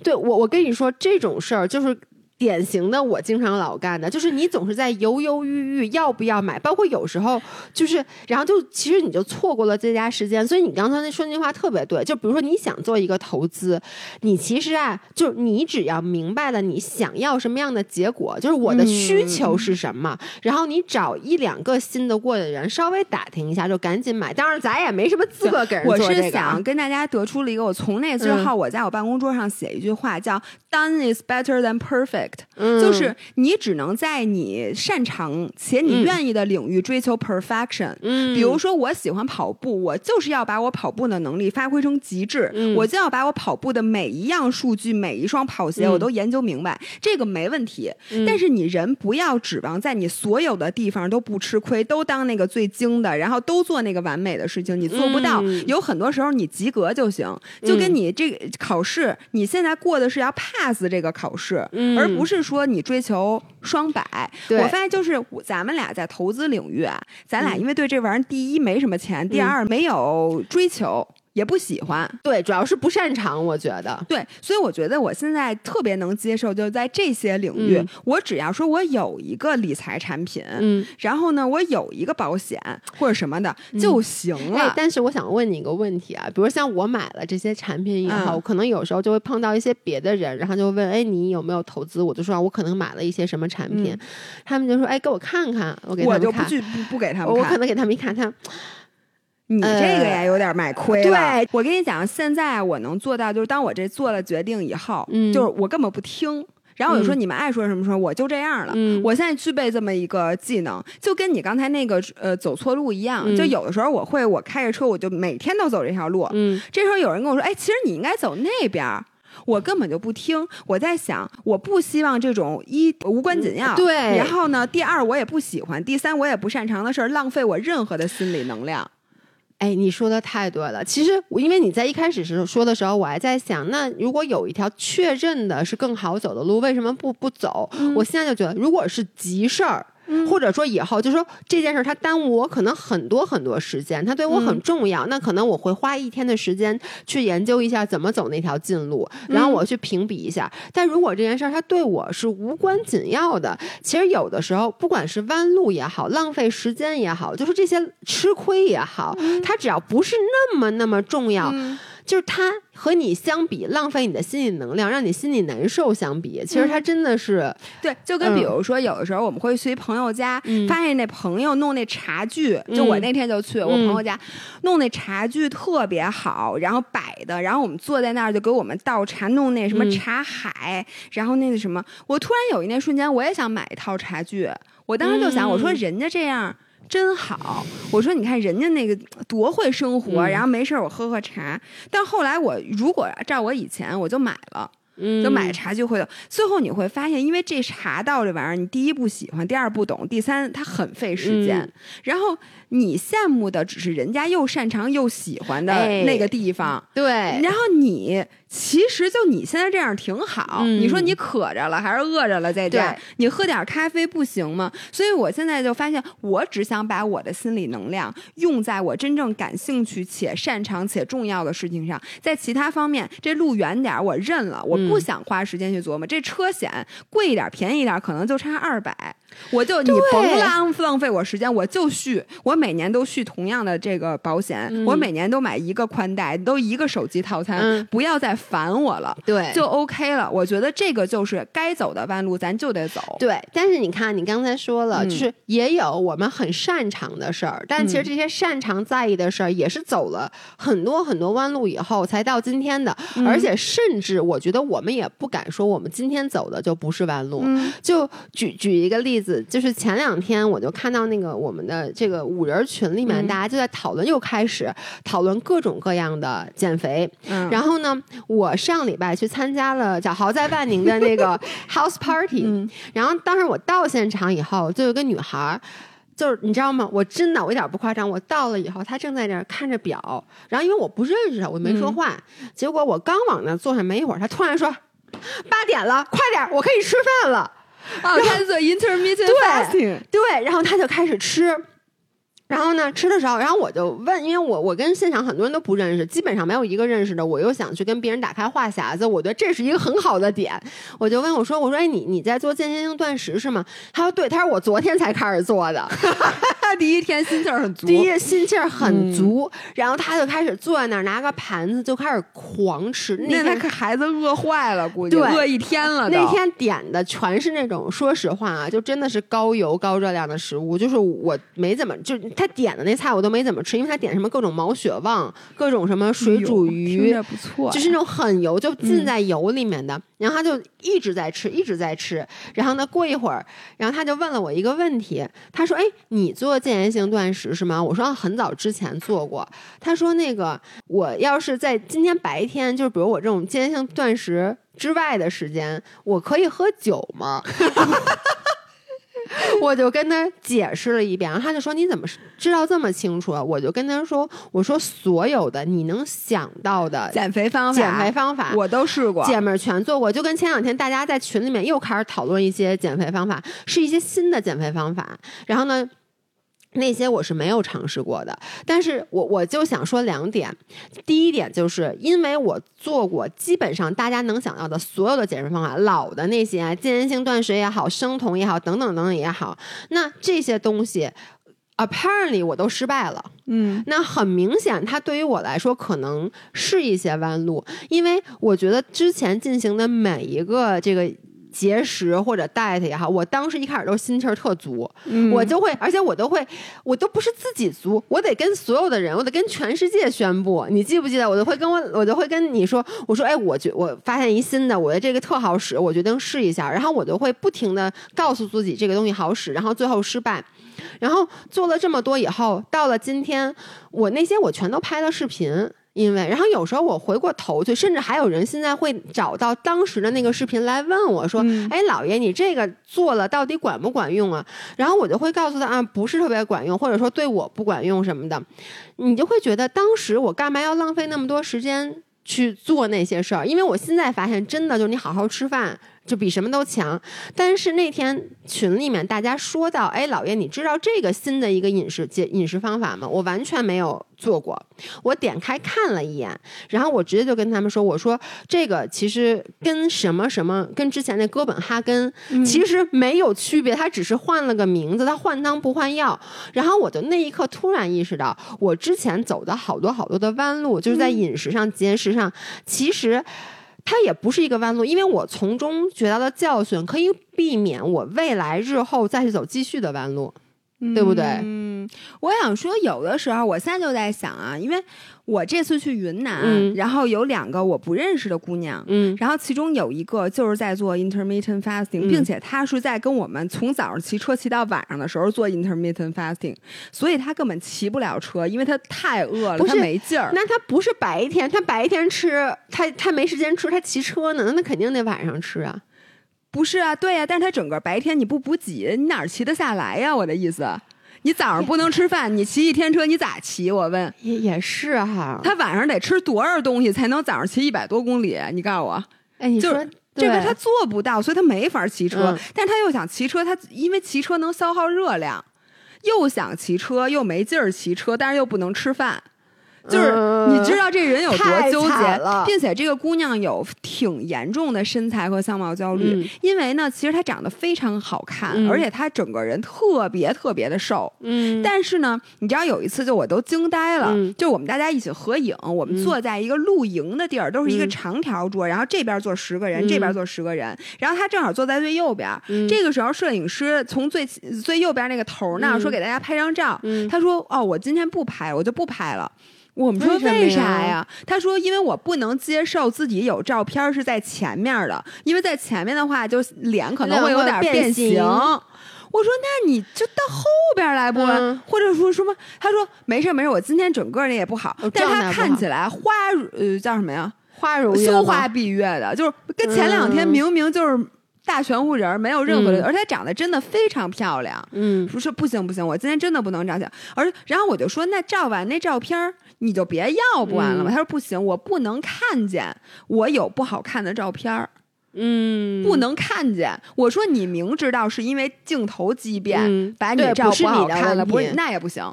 对我，我跟你说这种事儿就是。典型的我经常老干的，就是你总是在犹犹豫豫要不要买，包括有时候就是，然后就其实你就错过了最佳时间。所以你刚才那说那句话特别对，就比如说你想做一个投资，你其实啊，就你只要明白了你想要什么样的结果，就是我的需求是什么，然后你找一两个信得过的人稍微打听一下，就赶紧买。当然咱也没什么资格给人做这个。我是想跟大家得出了一个，我从那之后我在我办公桌上写一句话，叫 “Done is better than perfect”。嗯，就是你只能在你擅长且你愿意的领域追求 perfection。嗯，比如说我喜欢跑步，我就是要把我跑步的能力发挥成极致，我就要把我跑步的每一样数据、每一双跑鞋我都研究明白，这个没问题。但是你人不要指望在你所有的地方都不吃亏，都当那个最精的，然后都做那个完美的事情，你做不到。有很多时候你及格就行，就跟你这个考试，你现在过的是要 pass 这个考试，而不是说你追求双百。我发现就是咱们俩在投资领域啊，咱俩因为对这玩意儿，第一没什么钱，第二没有追求。也不喜欢，对，主要是不擅长，我觉得，对，所以我觉得我现在特别能接受，就在这些领域，我只要说我有一个理财产品，嗯，然后呢，我有一个保险或者什么的就行了。但是我想问你一个问题啊，比如像我买了这些产品以后，可能有时候就会碰到一些别的人，然后就问，哎，你有没有投资？我就说，我可能买了一些什么产品，他们就说，哎，给我看看，我给他们看，我就不去不不给他们，我可能给他们一看，他。你这个也，有点买亏了。对，我跟你讲，现在我能做到，就是当我这做了决定以后，嗯，就是我根本不听，然后我就说你们爱说什么说，我就这样了。嗯，我现在具备这么一个技能，就跟你刚才那个呃走错路一样，就有的时候我会我开着车，我就每天都走这条路。嗯，这时候有人跟我说，哎，其实你应该走那边，我根本就不听。我在想，我不希望这种一无关紧要，对，然后呢，第二我也不喜欢，第三我也不擅长的事儿，浪费我任何的心理能量。哎，你说的太对了。其实，因为你在一开始时候说的时候，我还在想，那如果有一条确认的是更好走的路，为什么不不走？我现在就觉得，如果是急事儿。或者说以后就说这件事它耽误我可能很多很多时间，它对我很重要，那可能我会花一天的时间去研究一下怎么走那条近路，然后我去评比一下。但如果这件事儿它对我是无关紧要的，其实有的时候不管是弯路也好，浪费时间也好，就是这些吃亏也好，它只要不是那么那么重要。就是它和你相比，浪费你的心理能量，让你心里难受相比，其实它真的是对。就跟比如说，有的时候我们会去朋友家，发现那朋友弄那茶具，就我那天就去我朋友家，弄那茶具特别好，然后摆的，然后我们坐在那儿就给我们倒茶，弄那什么茶海，然后那个什么，我突然有一那瞬间，我也想买一套茶具，我当时就想，我说人家这样。真好，我说你看人家那个多会生活，然后没事我喝喝茶。但后来我如果照我以前，我就买了，就买茶具会的。最后你会发现，因为这茶道这玩意儿，你第一不喜欢，第二不懂，第三它很费时间。然后你羡慕的只是人家又擅长又喜欢的那个地方，对。然后你。其实就你现在这样挺好，你说你渴着了还是饿着了，在家你喝点咖啡不行吗？所以我现在就发现，我只想把我的心理能量用在我真正感兴趣且擅长且重要的事情上，在其他方面，这路远点我认了，我不想花时间去琢磨。这车险贵一点便宜一点，可能就差二百，我就你甭浪浪费我时间，我就续，我每年都续同样的这个保险，我每年都买一个宽带，都一个手机套餐，不要再。烦我了，对，就 OK 了。我觉得这个就是该走的弯路，咱就得走。对，但是你看，你刚才说了，就是也有我们很擅长的事儿，但其实这些擅长在意的事儿，也是走了很多很多弯路以后才到今天的。而且，甚至我觉得我们也不敢说，我们今天走的就不是弯路。就举举一个例子，就是前两天我就看到那个我们的这个五人群里面，大家就在讨论，又开始讨论各种各样的减肥。然后呢？我上礼拜去参加了小豪在万宁的那个 house party，然后当时我到现场以后，就有个女孩，就是你知道吗？我真的我一点不夸张，我到了以后，她正在那儿看着表，然后因为我不认识她，我没说话，结果我刚往那坐下没一会儿，她突然说八点了，快点，我可以吃饭了。哦，他做 intermittent fasting，对，然后他就开始吃。然后呢，吃的时候，然后我就问，因为我我跟现场很多人都不认识，基本上没有一个认识的，我又想去跟别人打开话匣子，我觉得这是一个很好的点，我就问我说，我说，哎，你你在做间歇性断食是吗？他说对，他说我昨天才开始做的，他 第一天心气儿很足，第一心气儿很足，然后他就开始坐在那儿拿个盘子就开始狂吃，那那天孩子饿坏了，估计饿一天了。那天点的全是那种，说实话啊，就真的是高油高热量的食物。就是我没怎么，就他点的那菜我都没怎么吃，因为他点什么各种毛血旺，各种什么水煮鱼着，不错，就是那种很油，就浸在油里面的。然后他就一直在吃，一直在吃。然后呢，过一会儿，然后他就问了我一个问题，他说：“哎，你做间歇性断食是吗？”我说：“啊很早之前做过。”他说：“那个，我要是在今天白天，就是比如我这种间歇性断食之外的时间，我可以喝酒吗？” 我就跟他解释了一遍，然后他就说：“你怎么知道这么清楚啊？”我就跟他说：“我说所有的你能想到的减肥方法，减肥方法，我都试过。姐妹儿全做过，就跟前两天大家在群里面又开始讨论一些减肥方法，是一些新的减肥方法。然后呢，那些我是没有尝试过的，但是我我就想说两点。第一点就是因为我做过基本上大家能想到的所有的减肥方法，老的那些啊间歇性断食也好，生酮也好，等等等等也好，那这些东西。Apparently，我都失败了。嗯，那很明显，它对于我来说可能是一些弯路，因为我觉得之前进行的每一个这个节食或者 diet 也好，我当时一开始都心气儿特足，嗯我就会，而且我都会，我都不是自己足，我得跟所有的人，我得跟全世界宣布。你记不记得？我就会跟我，我就会跟你说，我说，哎，我觉我发现一新的，我的这个特好使，我决定试一下，然后我就会不停的告诉自己这个东西好使，然后最后失败。然后做了这么多以后，到了今天，我那些我全都拍了视频。因为，然后有时候我回过头去，甚至还有人现在会找到当时的那个视频来问我说：“嗯哎，老爷，你这个做了到底管不管用啊？”然后我就会告诉他啊，不是特别管用，或者说对我不管用什么的。你就会觉得当时我干嘛要浪费那么多时间去做那些事儿？因为我现在发现，真的就是你好好吃饭。就比什么都强，但是那天群里面大家说到，哎，老爷，你知道这个新的一个饮食节饮食方法吗？我完全没有做过，我点开看了一眼，然后我直接就跟他们说，我说这个其实跟什么什么，跟之前那哥本哈根其实没有区别，它只是换了个名字，它换汤不换药。然后我就那一刻突然意识到，我之前走的好多好多的弯路，就是在饮食上、节食上，其实。它也不是一个弯路，因为我从中学到的教训可以避免我未来日后再去走继续的弯路，对不对？嗯，我想说，有的时候我现在就在想啊，因为我这次去云南，嗯然后有两个我不认识的姑娘。嗯然后其中有一个就是在做 intermittent fasting，、嗯并且她是在跟我们从早上骑车骑到晚上的时候做 intermittent fasting，所以她根本骑不了车，因为她太饿了，她没劲儿。那她不是白天，她白天吃，她她没时间吃，她骑车呢，那那肯定得晚上吃啊。不是啊，对呀、但是他整个白天你不补给，你哪儿骑得下来呀？我的意思，你早上不能吃饭，你骑一天车你咋骑？我问。也也是哈，他晚上得吃多少东西才能早上骑一百多公里？你告诉我，哎，你说就是这个他做不到，所以他没法骑车。嗯但他又想骑车，他因为骑车能消耗热量，又想骑车，又没劲儿骑车，但是又不能吃饭。就是嗯。你知道这人有多纠结并且这个姑娘有挺严重的身材和相貌焦虑，嗯。因为呢，其实她长得非常好看，嗯。而且她整个人特别特别的瘦，嗯，但是呢，你知道有一次就我都惊呆了，嗯。就我们大家一起合影，我们坐在一个露营的地儿，都是一个嗯长条桌，然后这边坐十个人，嗯。这边坐十个人，然后她正好坐在最右边。嗯。这个时候，摄影师从最最右边那个头那儿嗯。说给大家拍张照，嗯。他说：“哦，我今天不拍，我就不拍了。”我们说为啥呀呀？他说：“因为我不能接受自己有照片是在前面的，因为在前面的话，就脸可能会有点变形。我说：“那你就到后边来不？嗯或者说什么？”他说：“没事没事，我今天整个人也不好，我但是他看起来花如呃叫什么呀？花如月羞花闭月的，就是跟前两天嗯明明就是大全乎人，没有任何的，嗯而且她长得真的非常漂亮。嗯不是不行不行，我今天真的不能照相。而然后我就说，那照完那照片儿你就别要不完了吗？嗯他说不行，我不能看见我有不好看的照片儿，嗯，不能看见。我说你明知道是因为镜头畸变、嗯把你照不是照好你的问看了，不那也不行。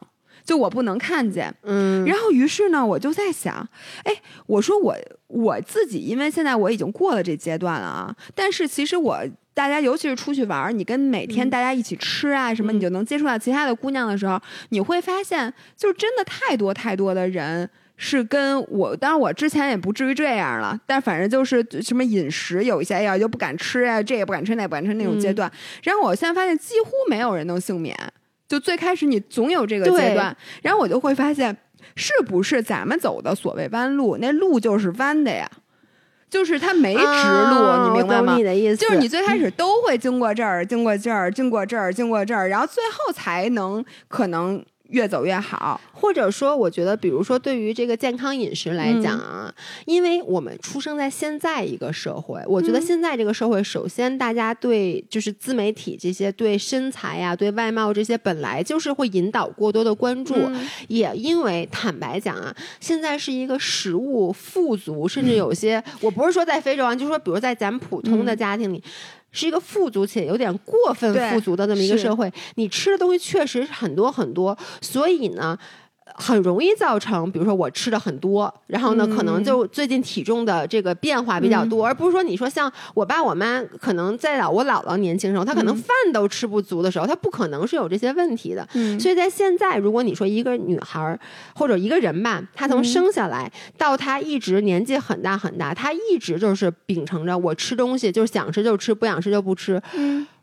就我不能看见。嗯，然后于是呢，我就在想，哎，我说我我自己，因为现在我已经过了这阶段了啊，但是其实我。大家尤其是出去玩儿，你跟每天大家一起吃啊什么，你就能接触到其他的姑娘的时候，你会发现，就真的太多太多的人是跟我，当然我之前也不至于这样了，但反正就是什么饮食有一些呀，就不敢吃啊，这也不敢吃，那也不敢吃那种阶段。然后我现在发现，几乎没有人能幸免。就最开始你总有这个阶段，然后我就会发现，是不是咱们走的所谓弯路，那路就是弯的呀？就是它没直路，你明白吗？你的意思就是你最开始都会经过这儿，经过这儿，经过这儿，经过这儿，然后最后才能可能。越走越好，或者说，我觉得，比如说，对于这个健康饮食来讲啊，因为我们出生在现在一个社会，我觉得现在这个社会，首先大家对就是自媒体这些对身材呀、对外貌这些本来就是会引导过多的关注，也因为坦白讲啊，现在是一个食物富足，甚至有些，我不是说在非洲啊，就是说，比如在咱们普通的家庭里。是一个富足且有点过分富足的这么一个社会，你吃的东西确实是很多很多，所以呢。很容易造成，比如说我吃的很多，然后呢，可能就最近体重的这个变化比较多，而不是说你说像我爸我妈，可能在老我姥姥年轻时候，他可能饭都吃不足的时候，他不可能是有这些问题的。所以在现在，如果你说一个女孩或者一个人吧，她从生下来到她一直年纪很大很大，她一直就是秉承着我吃东西就是想吃就吃，不想吃就不吃。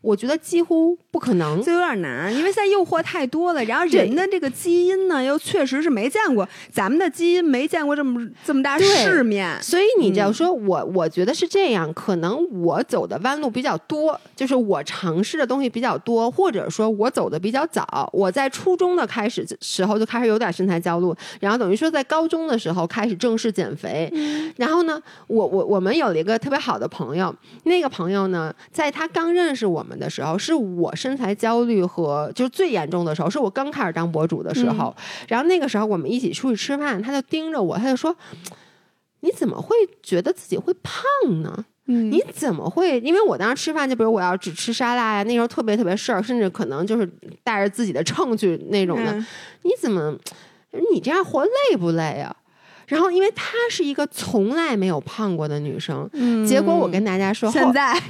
我觉得几乎不可能，就有点难，因为现在诱惑太多了。然后人的这个基因呢，又确实是没见过，咱们的基因没见过这么这么大世面。所以你就说我，我觉得是这样，可能我走的弯路比较多，就是我尝试的东西比较多，或者说我走的比较早。我在初中的开始时候就开始有点身材焦虑，然后等于说在高中的时候开始正式减肥。然后呢，我我我们有了一个特别好的朋友，那个朋友呢，在他刚认识我们。的时候是我身材焦虑和就是最严重的时候，是我刚开始当博主的时候。然后那个时候我们一起出去吃饭，他就盯着我，他就说：“你怎么会觉得自己会胖呢？你怎么会？因为我当时吃饭，就比如我要只吃沙拉呀，那时候特别特别事儿，甚至可能就是带着自己的秤去那种的。你怎么你这样活累不累啊？然后因为她是一个从来没有胖过的女生，结果我跟大家说现在。”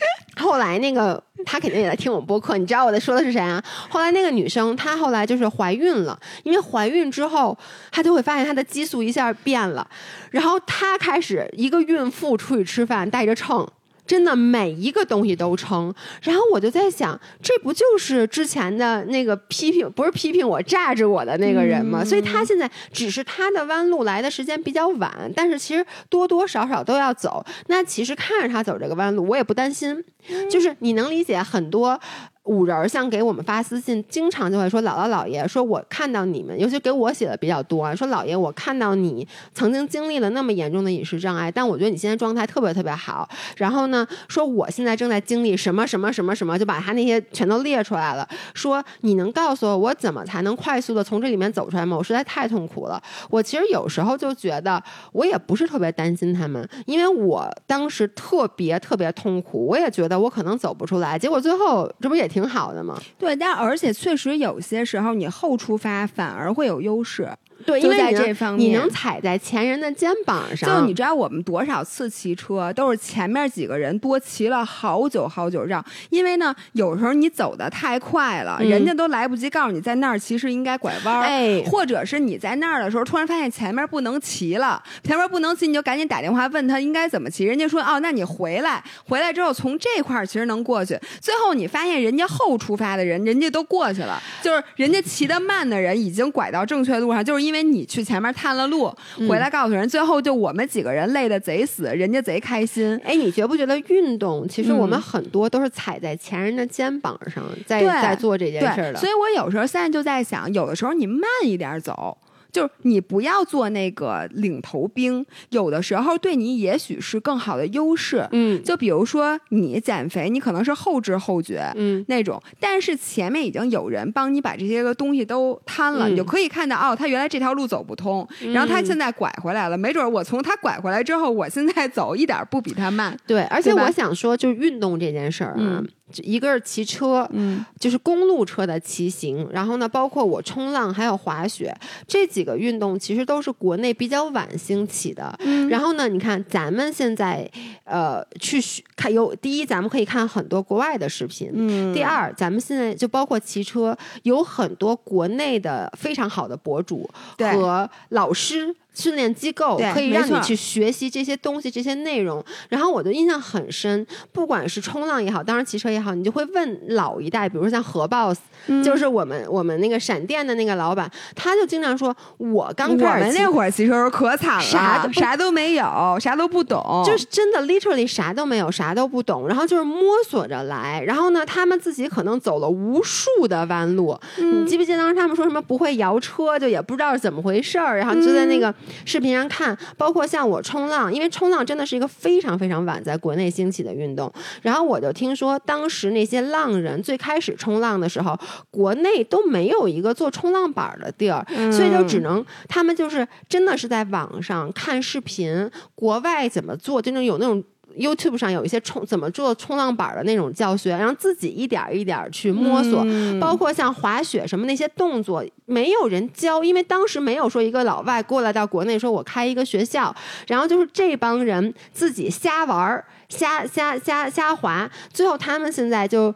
后来那个她肯定也在听我播客，你知道我在说的是谁啊？后来那个女生她后来就是怀孕了，因为怀孕之后她就会发现她的激素一下变了，然后她开始一个孕妇出去吃饭带着秤。真的每一个东西都撑，然后我就在想，这不就是之前的那个批评，不是批评我炸着我的那个人吗？所以他现在只是他的弯路来的时间比较晚，但是其实多多少少都要走。那其实看着他走这个弯路，我也不担心，就是你能理解很多。五人像给我们发私信，经常就会说姥姥姥爷，说我看到你们，尤其给我写的比较多，说姥爷，我看到你曾经经历了那么严重的饮食障碍，但我觉得你现在状态特别特别好。然后呢，说我现在正在经历什么什么什么什么，就把他那些全都列出来了。说你能告诉我，我怎么才能快速的从这里面走出来吗？我实在太痛苦了。我其实有时候就觉得，我也不是特别担心他们，因为我当时特别特别痛苦，我也觉得我可能走不出来。结果最后这不也挺。挺好的嘛，对，但而且确实有些时候你后出发反而会有优势。对，因为在这方面，你能踩在前人的肩膀上。就你知道，我们多少次骑车都是前面几个人多骑了好久好久绕，因为呢，有时候你走的太快了，人家都来不及告诉你在那儿其实应该拐弯或者是你在那儿的时候突然发现前面不能骑了，前面不能骑，你就赶紧打电话问他应该怎么骑，人家说哦，那你回来，回来之后从这块儿其实能过去。最后你发现人家后出发的人，人家都过去了，就是人家骑得慢的人已经拐到正确路上，就是因为。因为你去前面探了路，回来告诉人，最后就我们几个人累得贼死，人家贼开心。哎，你觉不觉得运动其实我们很多都是踩在前人的肩膀上，在在做这件事的？所以我有时候现在就在想，有的时候你慢一点走。就是你不要做那个领头兵，有的时候对你也许是更好的优势。嗯，就比如说你减肥，你可能是后知后觉，嗯，那种，但是前面已经有人帮你把这些个东西都摊了，你就可以看到哦，他原来这条路走不通，然后他现在拐回来了，没准我从他拐回来之后，我现在走一点不比他慢。对，而且我想说，就是运动这件事儿啊。一个是骑车，嗯就是公路车的骑行，然后呢，包括我冲浪还有滑雪这几个运动，其实都是国内比较晚兴起的。嗯然后呢，你看咱们现在呃去学看有第一，咱们可以看很多国外的视频。嗯第二，咱们现在就包括骑车，有很多国内的非常好的博主和老师。训练机构可以让你去学习这些东西、这些内容，然后我的印象很深。不管是冲浪也好，当然骑车也好，你就会问老一代，比如说像何 boss，、就是我们我们那个闪电的那个老板，他就经常说，我刚我开始骑们那会儿骑车时候可惨了，啥都啥都没有，啥都不懂，就是真的 literally 啥都没有，啥都不懂，然后就是摸索着来。然后呢，他们自己可能走了无数的弯路。嗯你记不记得当时他们说什么不会摇车，就也不知道是怎么回事儿，然后就在那个视频上看。包括像我冲浪，因为冲浪真的是一个非常非常晚在国内兴起的运动。然后我就听说，当时那些浪人最开始冲浪的时候，国内都没有一个做冲浪板的地儿，所以就只能他们就是真的是在网上看视频，国外怎么做，就那种有那种。YouTube 上有一些冲怎么做冲浪板儿的那种教学，然后自己一点儿一点儿去摸索，嗯包括像滑雪什么那些动作，没有人教，因为当时没有说一个老外过来到国内说我开一个学校，然后就是这帮人自己瞎玩儿、瞎瞎瞎瞎滑，最后他们现在就。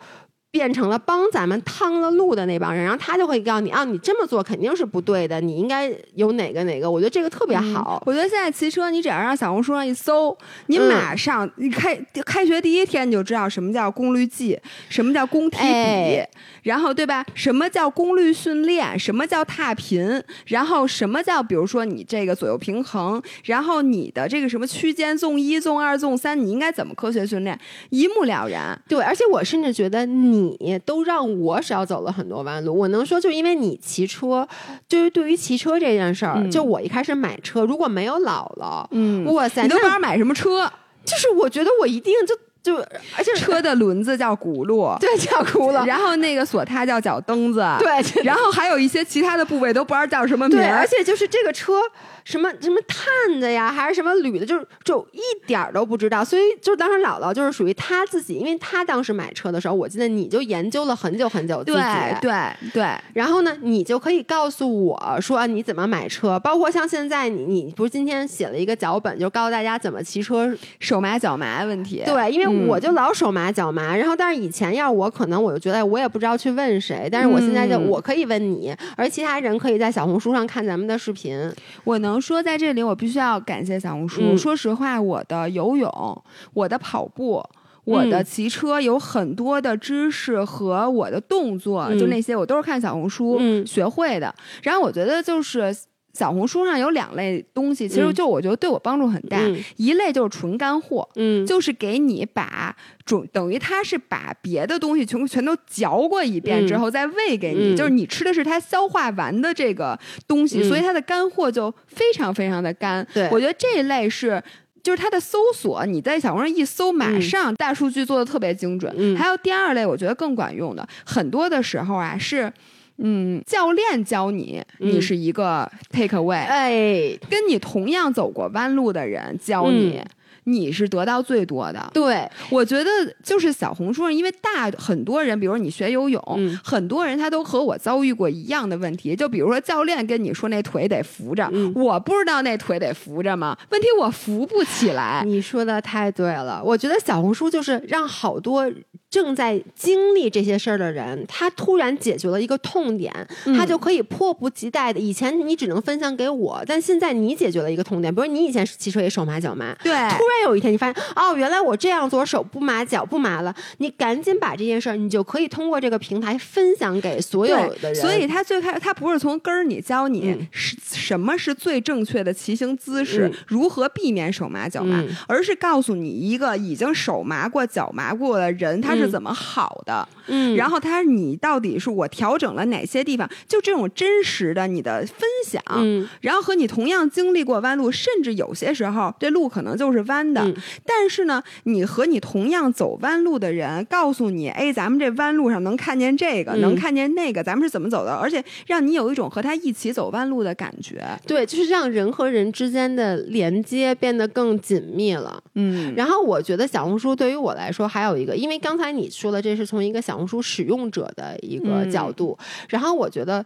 变成了帮咱们趟了路的那帮人，然后他就会告诉你啊，你这么做肯定是不对的，你应该有哪个哪个，我觉得这个特别好。我觉得现在骑车，你只要让小红书上一搜，你嗯马上、你开开学第一天你就知道什么叫功率计，什么叫功体比，哎然后对吧？什么叫功率训练？什么叫踏频？然后什么叫比如说你这个左右平衡？然后你的这个什么区间纵一、纵二、纵三，你应该怎么科学训练？一目了然。对，而且我甚至觉得你都让我少走了很多弯路。我能说，就因为你骑车，就是对于骑车这件事儿，嗯就我一开始买车，如果没有姥姥，嗯哇塞，你都不知那道买什么车，就是我觉得我一定就就，而且车的轮子叫轱辘，对叫轱辘，然后那个锁踏叫脚蹬子，对然后还有一些其他的部位都不知道叫什么名对，而。且就是这个车什么什么碳的呀，还是什么铝的，就是就一点儿都不知道。所以就当时姥姥就是属于她自己，因为她当时买车的时候，我记得你就研究了很久很久自己。对对对，然后呢，你就可以告诉我说啊你怎么买车，包括像现在你你不是今天写了一个脚本，就告诉大家怎么骑车。手麻脚麻问题。对，因为嗯我就老手麻脚麻，然后但是以前要我可能我就觉得我也不知道去问谁，但是我现在就嗯我可以问你，而其他人可以在小红书上看咱们的视频。我能说在这里，我必须要感谢小红书。嗯说实话，我的游泳、我的跑步。我的嗯骑车有很多的知识和我的动作，嗯就那些我都是看小红书嗯学会的。然后我觉得就是小红书上有两类东西，其实嗯就我觉得对我帮助很大。嗯一类就是纯干货，嗯，就是给你把准等于它是把别的东西全全都嚼过一遍之后再喂给你，嗯就是你吃的是它消化完的这个东西，嗯所以它的干货就非常非常的干。对我觉得这一类是。就是它的搜索，你在小红书上一搜，马上大数据做的特别精准。嗯还有第二类，我觉得更管用的，很多的时候啊是，嗯，教练教你，你嗯是一个 take away，、哎，跟你同样走过弯路的人教你，嗯你是得到最多的。对，我觉得就是小红书上，因为大很多人，比如你学游泳，嗯很多人他都和我遭遇过一样的问题。就比如说教练跟你说那腿得扶着，嗯我不知道那腿得扶着吗？问题我扶不起来。你说的太对了。我觉得小红书就是让好多正在经历这些事儿的人，他突然解决了一个痛点，嗯他就可以迫不及待的。以前你只能分享给我，但现在你解决了一个痛点，比如你以前骑车也手麻脚麻，对，突然有一天你发现，哦，原来我这样做手不麻脚不麻了，你赶紧把这件事儿，你就可以通过这个平台分享给所有的人。所以他最开他不是从根儿你教你嗯是、什么是最正确的骑行姿势，嗯如何避免手麻脚麻，嗯而是告诉你一个已经手麻过脚麻过的人他是嗯怎么好的。嗯，然后他你到底是我调整了哪些地方？就这种真实的你的分享，嗯然后和你同样经历过弯路，甚至有些时候这路可能就是弯的，嗯但是呢，你和你同样走弯路的人告诉你，哎，咱们这弯路上能看见这个，嗯能看见那个，咱们是怎么走的，而且让你有一种和他一起走弯路的感觉。对，就是让人和人之间的连接变得更紧密了。嗯，然后我觉得小红书对于我来说还有一个，因为刚才你说的这是从一个小红书使用者的一个角度，然后我觉得。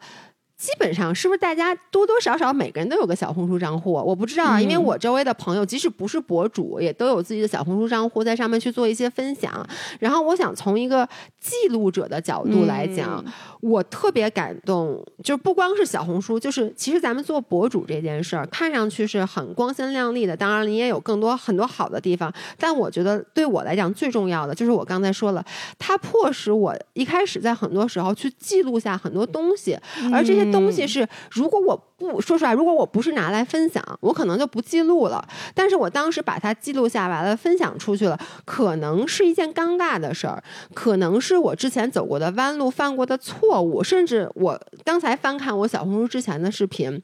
基本上是不是大家多多少少每个人都有个小红书账户？我不知道啊，因为我周围的朋友即使不是博主，也都有自己的小红书账户，在上面去做一些分享。然后我想从一个记录者的角度来讲，我特别感动，就不光是小红书，就是其实咱们做博主这件事儿，看上去是很光鲜亮丽的。当然，你也有更多很多好的地方，但我觉得对我来讲最重要的就是我刚才说了，它迫使我一开始在很多时候去记录下很多东西，而这些。东西是，如果我不说出来，如果我不是拿来分享，我可能就不记录了。但是我当时把它记录下来了，分享出去了，可能是一件尴尬的事儿，可能是我之前走过的弯路、犯过的错误，甚至我刚才翻看我小红书之前的视频。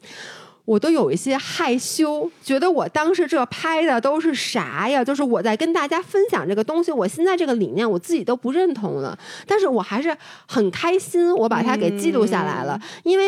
我都有一些害羞，觉得我当时这拍的都是啥呀？就是我在跟大家分享这个东西，我现在这个理念我自己都不认同了，但是我还是很开心，我把它给记录下来了，因为。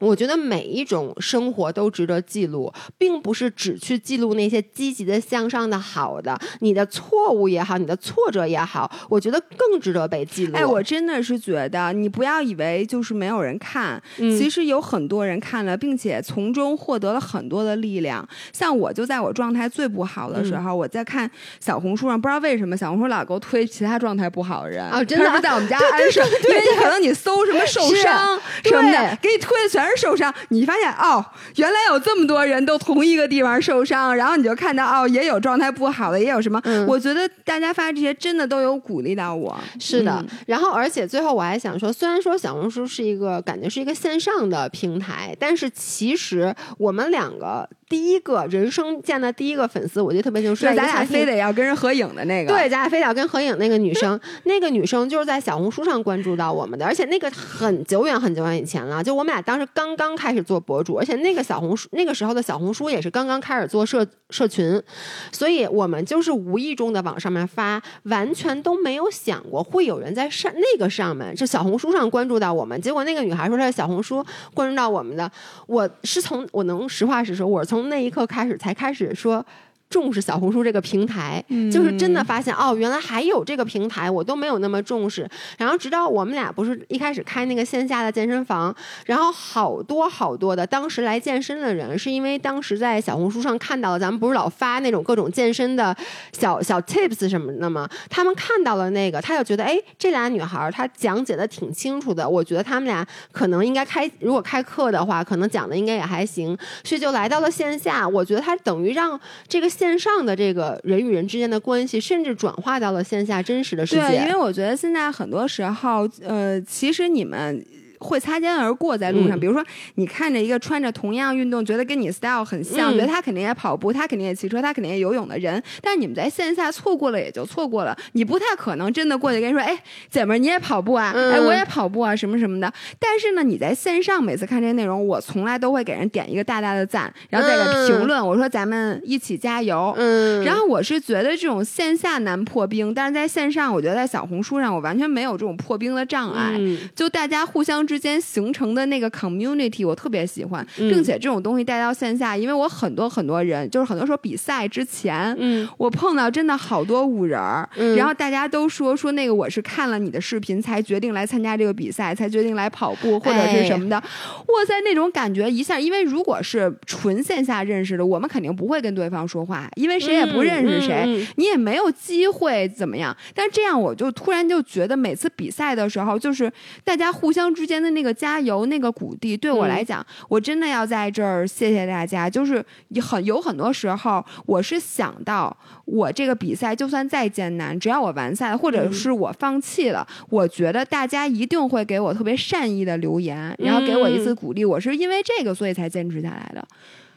我觉得每一种生活都值得记录，并不是只去记录那些积极的、向上的、好的。你的错误也好，你的挫折也好，我觉得更值得被记录。哎，我真的是觉得，你不要以为就是没有人看，其实有很多人看了，并且从中获得了很多的力量。像我就在我状态最不好的时候，我在看小红书上，不知道为什么小红书老给我推其他状态不好的人啊，真的在我们家安生，因为可能你搜什么受伤什么的，给你推的全。受伤，你发现哦，原来有这么多人都同一个地方受伤，然后你就看到哦，也有状态不好的，也有什么？我觉得大家发这些真的都有鼓励到我。是的，然后而且最后我还想说，虽然说小红书是一个感觉是一个线上的平台，但是其实我们两个。第一个人生见的第一个粉丝，我记得特别清楚，是咱俩非得要跟人合影的那个。对，咱俩非得要跟合影那个女生，那个女生就是在小红书上关注到我们的，而且那个很久远很久远以前了，就我们俩当时刚刚开始做博主，而且那个小红书那个时候的小红书也是刚刚开始做社社群，所以我们就是无意中的往上面发，完全都没有想过会有人在上那个上面，就小红书上关注到我们。结果那个女孩说她的小红书关注到我们的，我是从我能实话实说，我是。从那一刻开始，才开始说。重视小红书这个平台，就是真的发现哦，原来还有这个平台，我都没有那么重视。然后直到我们俩不是一开始开那个线下的健身房，然后好多好多的当时来健身的人，是因为当时在小红书上看到了咱们不是老发那种各种健身的小小 tips 什么的吗？他们看到了那个，他就觉得哎，这俩女孩她讲解的挺清楚的，我觉得他们俩可能应该开，如果开课的话，可能讲的应该也还行，所以就来到了线下。我觉得他等于让这个。线上的这个人与人之间的关系，甚至转化到了线下真实的世界。对，因为我觉得现在很多时候，呃，其实你们。会擦肩而过在路上，比如说你看着一个穿着同样运动，觉得跟你 style 很像，觉得他肯定也跑步，他肯定也骑车，他肯定也游泳的人，但是你们在线下错过了也就错过了，你不太可能真的过去跟你说，哎，姐们儿你也跑步啊，哎我也跑步啊什么什么的。但是呢，你在线上每次看这些内容，我从来都会给人点一个大大的赞，然后再给评论，我说咱们一起加油。嗯，然后我是觉得这种线下难破冰，但是在线上，我觉得在小红书上我完全没有这种破冰的障碍，就大家互相。之间形成的那个 community 我特别喜欢，并且这种东西带到线下，因为我很多很多人，就是很多时候比赛之前，嗯，我碰到真的好多五人儿，然后大家都说说那个我是看了你的视频才决定来参加这个比赛，才决定来跑步或者是什么的。哇塞，那种感觉一下，因为如果是纯线下认识的，我们肯定不会跟对方说话，因为谁也不认识谁，你也没有机会怎么样。但这样我就突然就觉得每次比赛的时候，就是大家互相之间。的那个加油，那个鼓励，对我来讲，我真的要在这儿谢谢大家。就是很有很多时候，我是想到我这个比赛就算再艰难，只要我完赛，或者是我放弃了，我觉得大家一定会给我特别善意的留言，然后给我一次鼓励。我是因为这个，所以才坚持下来的。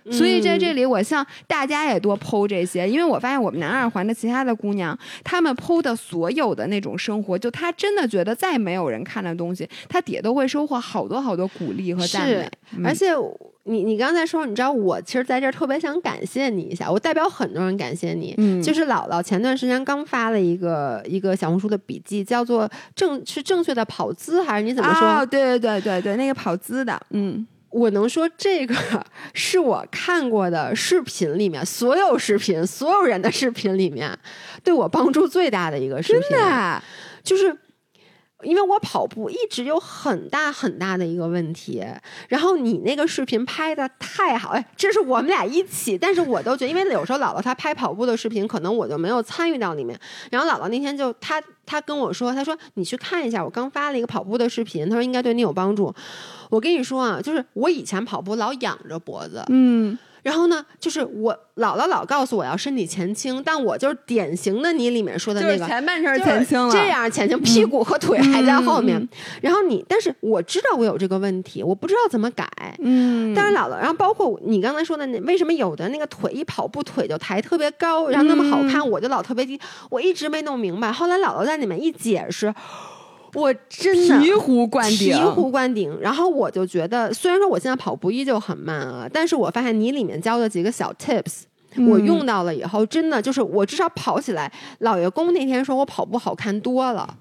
所以在这里，我向大家也多剖这些，因为我发现我们南二环的其他的姑娘，她们剖的所有的那种生活，就她真的觉得再没有人看的东西，她底下都会收获好多好多鼓励和赞美。而且你你刚才说，你知道我其实在这儿特别想感谢你一下，我代表很多人感谢你。嗯，就是姥姥前段时间刚发了一个一个小红书的笔记，叫做正是正确的跑姿还是你怎么说？对对对对对，那个跑姿的，嗯。我能说这个 是我看过的视频里面所有视频所有人的视频里面对我帮助最大的一个视频，真的，就是。因为我跑步一直有很大很大的一个问题，然后你那个视频拍的太好，哎，这是我们俩一起，但是我都觉得，因为有时候姥姥她拍跑步的视频，可能我就没有参与到里面。然后姥姥那天就她她跟我说，她说你去看一下，我刚发了一个跑步的视频，她说应该对你有帮助。我跟你说啊，就是我以前跑步老仰着脖子，嗯，然后呢，就是我姥姥老告诉我要身体前倾，但我就是典型的你里面说的就是那个。前半身前倾了，这样前倾，屁股和腿还在后面。然后你，但是我知道我有这个问题，我不知道怎么改。嗯，但是姥姥，然后包括你刚才说的那，为什么有的那个腿一跑步腿就抬特别高，然后那么好看，我就老特别低，我一直没弄明白。后来姥姥在里面一解释，我真的醍醐灌顶，醍醐灌顶。然后我就觉得，虽然说我现在跑步依旧很慢啊，但是我发现你里面教的几个小 tips。我嗯用到了以后，真的就是我至少跑起来。老爷公那天说我跑步好看多了，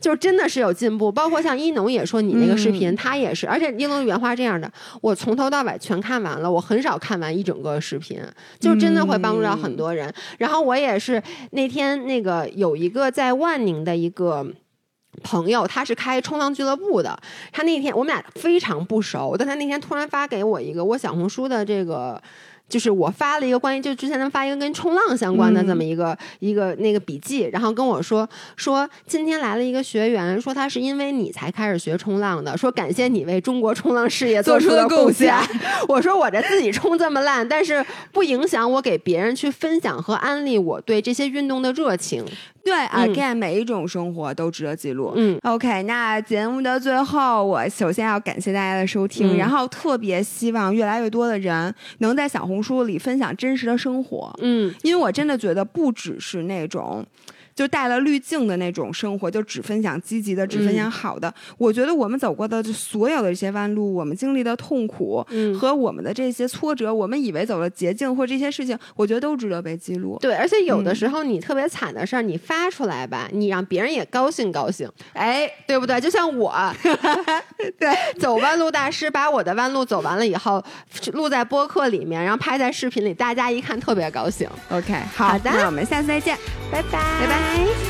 就真的是有进步。包括像一农也说你那个视频，嗯他也是，而且一农原话这样的，我从头到尾全看完了，我很少看完一整个视频，就真的会帮助到很多人。然后我也是那天那个有一个在万宁的一个。朋友，他是开冲浪俱乐部的。他那天我们俩非常不熟，但他那天突然发给我一个我小红书的这个，就是我发了一个关于就之前他发一个跟冲浪相关的嗯这么一个、一个那个笔记，然后跟我说说今天来了一个学员，说他是因为你才开始学冲浪的，说感谢你为中国冲浪事业做出出的贡献。我说我这自己冲这么烂，但是不影响我给别人去分享和安利我对这些运动的热情。对，again，、每一种生活都值得记录。嗯。OK，那节目的最后，我首先要感谢大家的收听，嗯。然后特别希望越来越多的人能在小红书里分享真实的生活，嗯。因为我真的觉得不只是那种。就带了滤镜的那种生活，就只分享积极的，只分享好的。我觉得我们走过的就所有的这些弯路，我们经历的痛苦嗯。和我们的这些挫折，我们以为走了捷径或这些事情，我觉得都值得被记录。对，而且有的嗯时候你特别惨的事儿，你发出来吧，你让别人也高兴高兴，哎，对不对？就像我，对，走弯路大师把我的弯路走完了以后，录在播客里面，然后拍在视频里，大家一看特别高兴。OK，好好的那我们下次再见。拜拜，拜拜。Bye.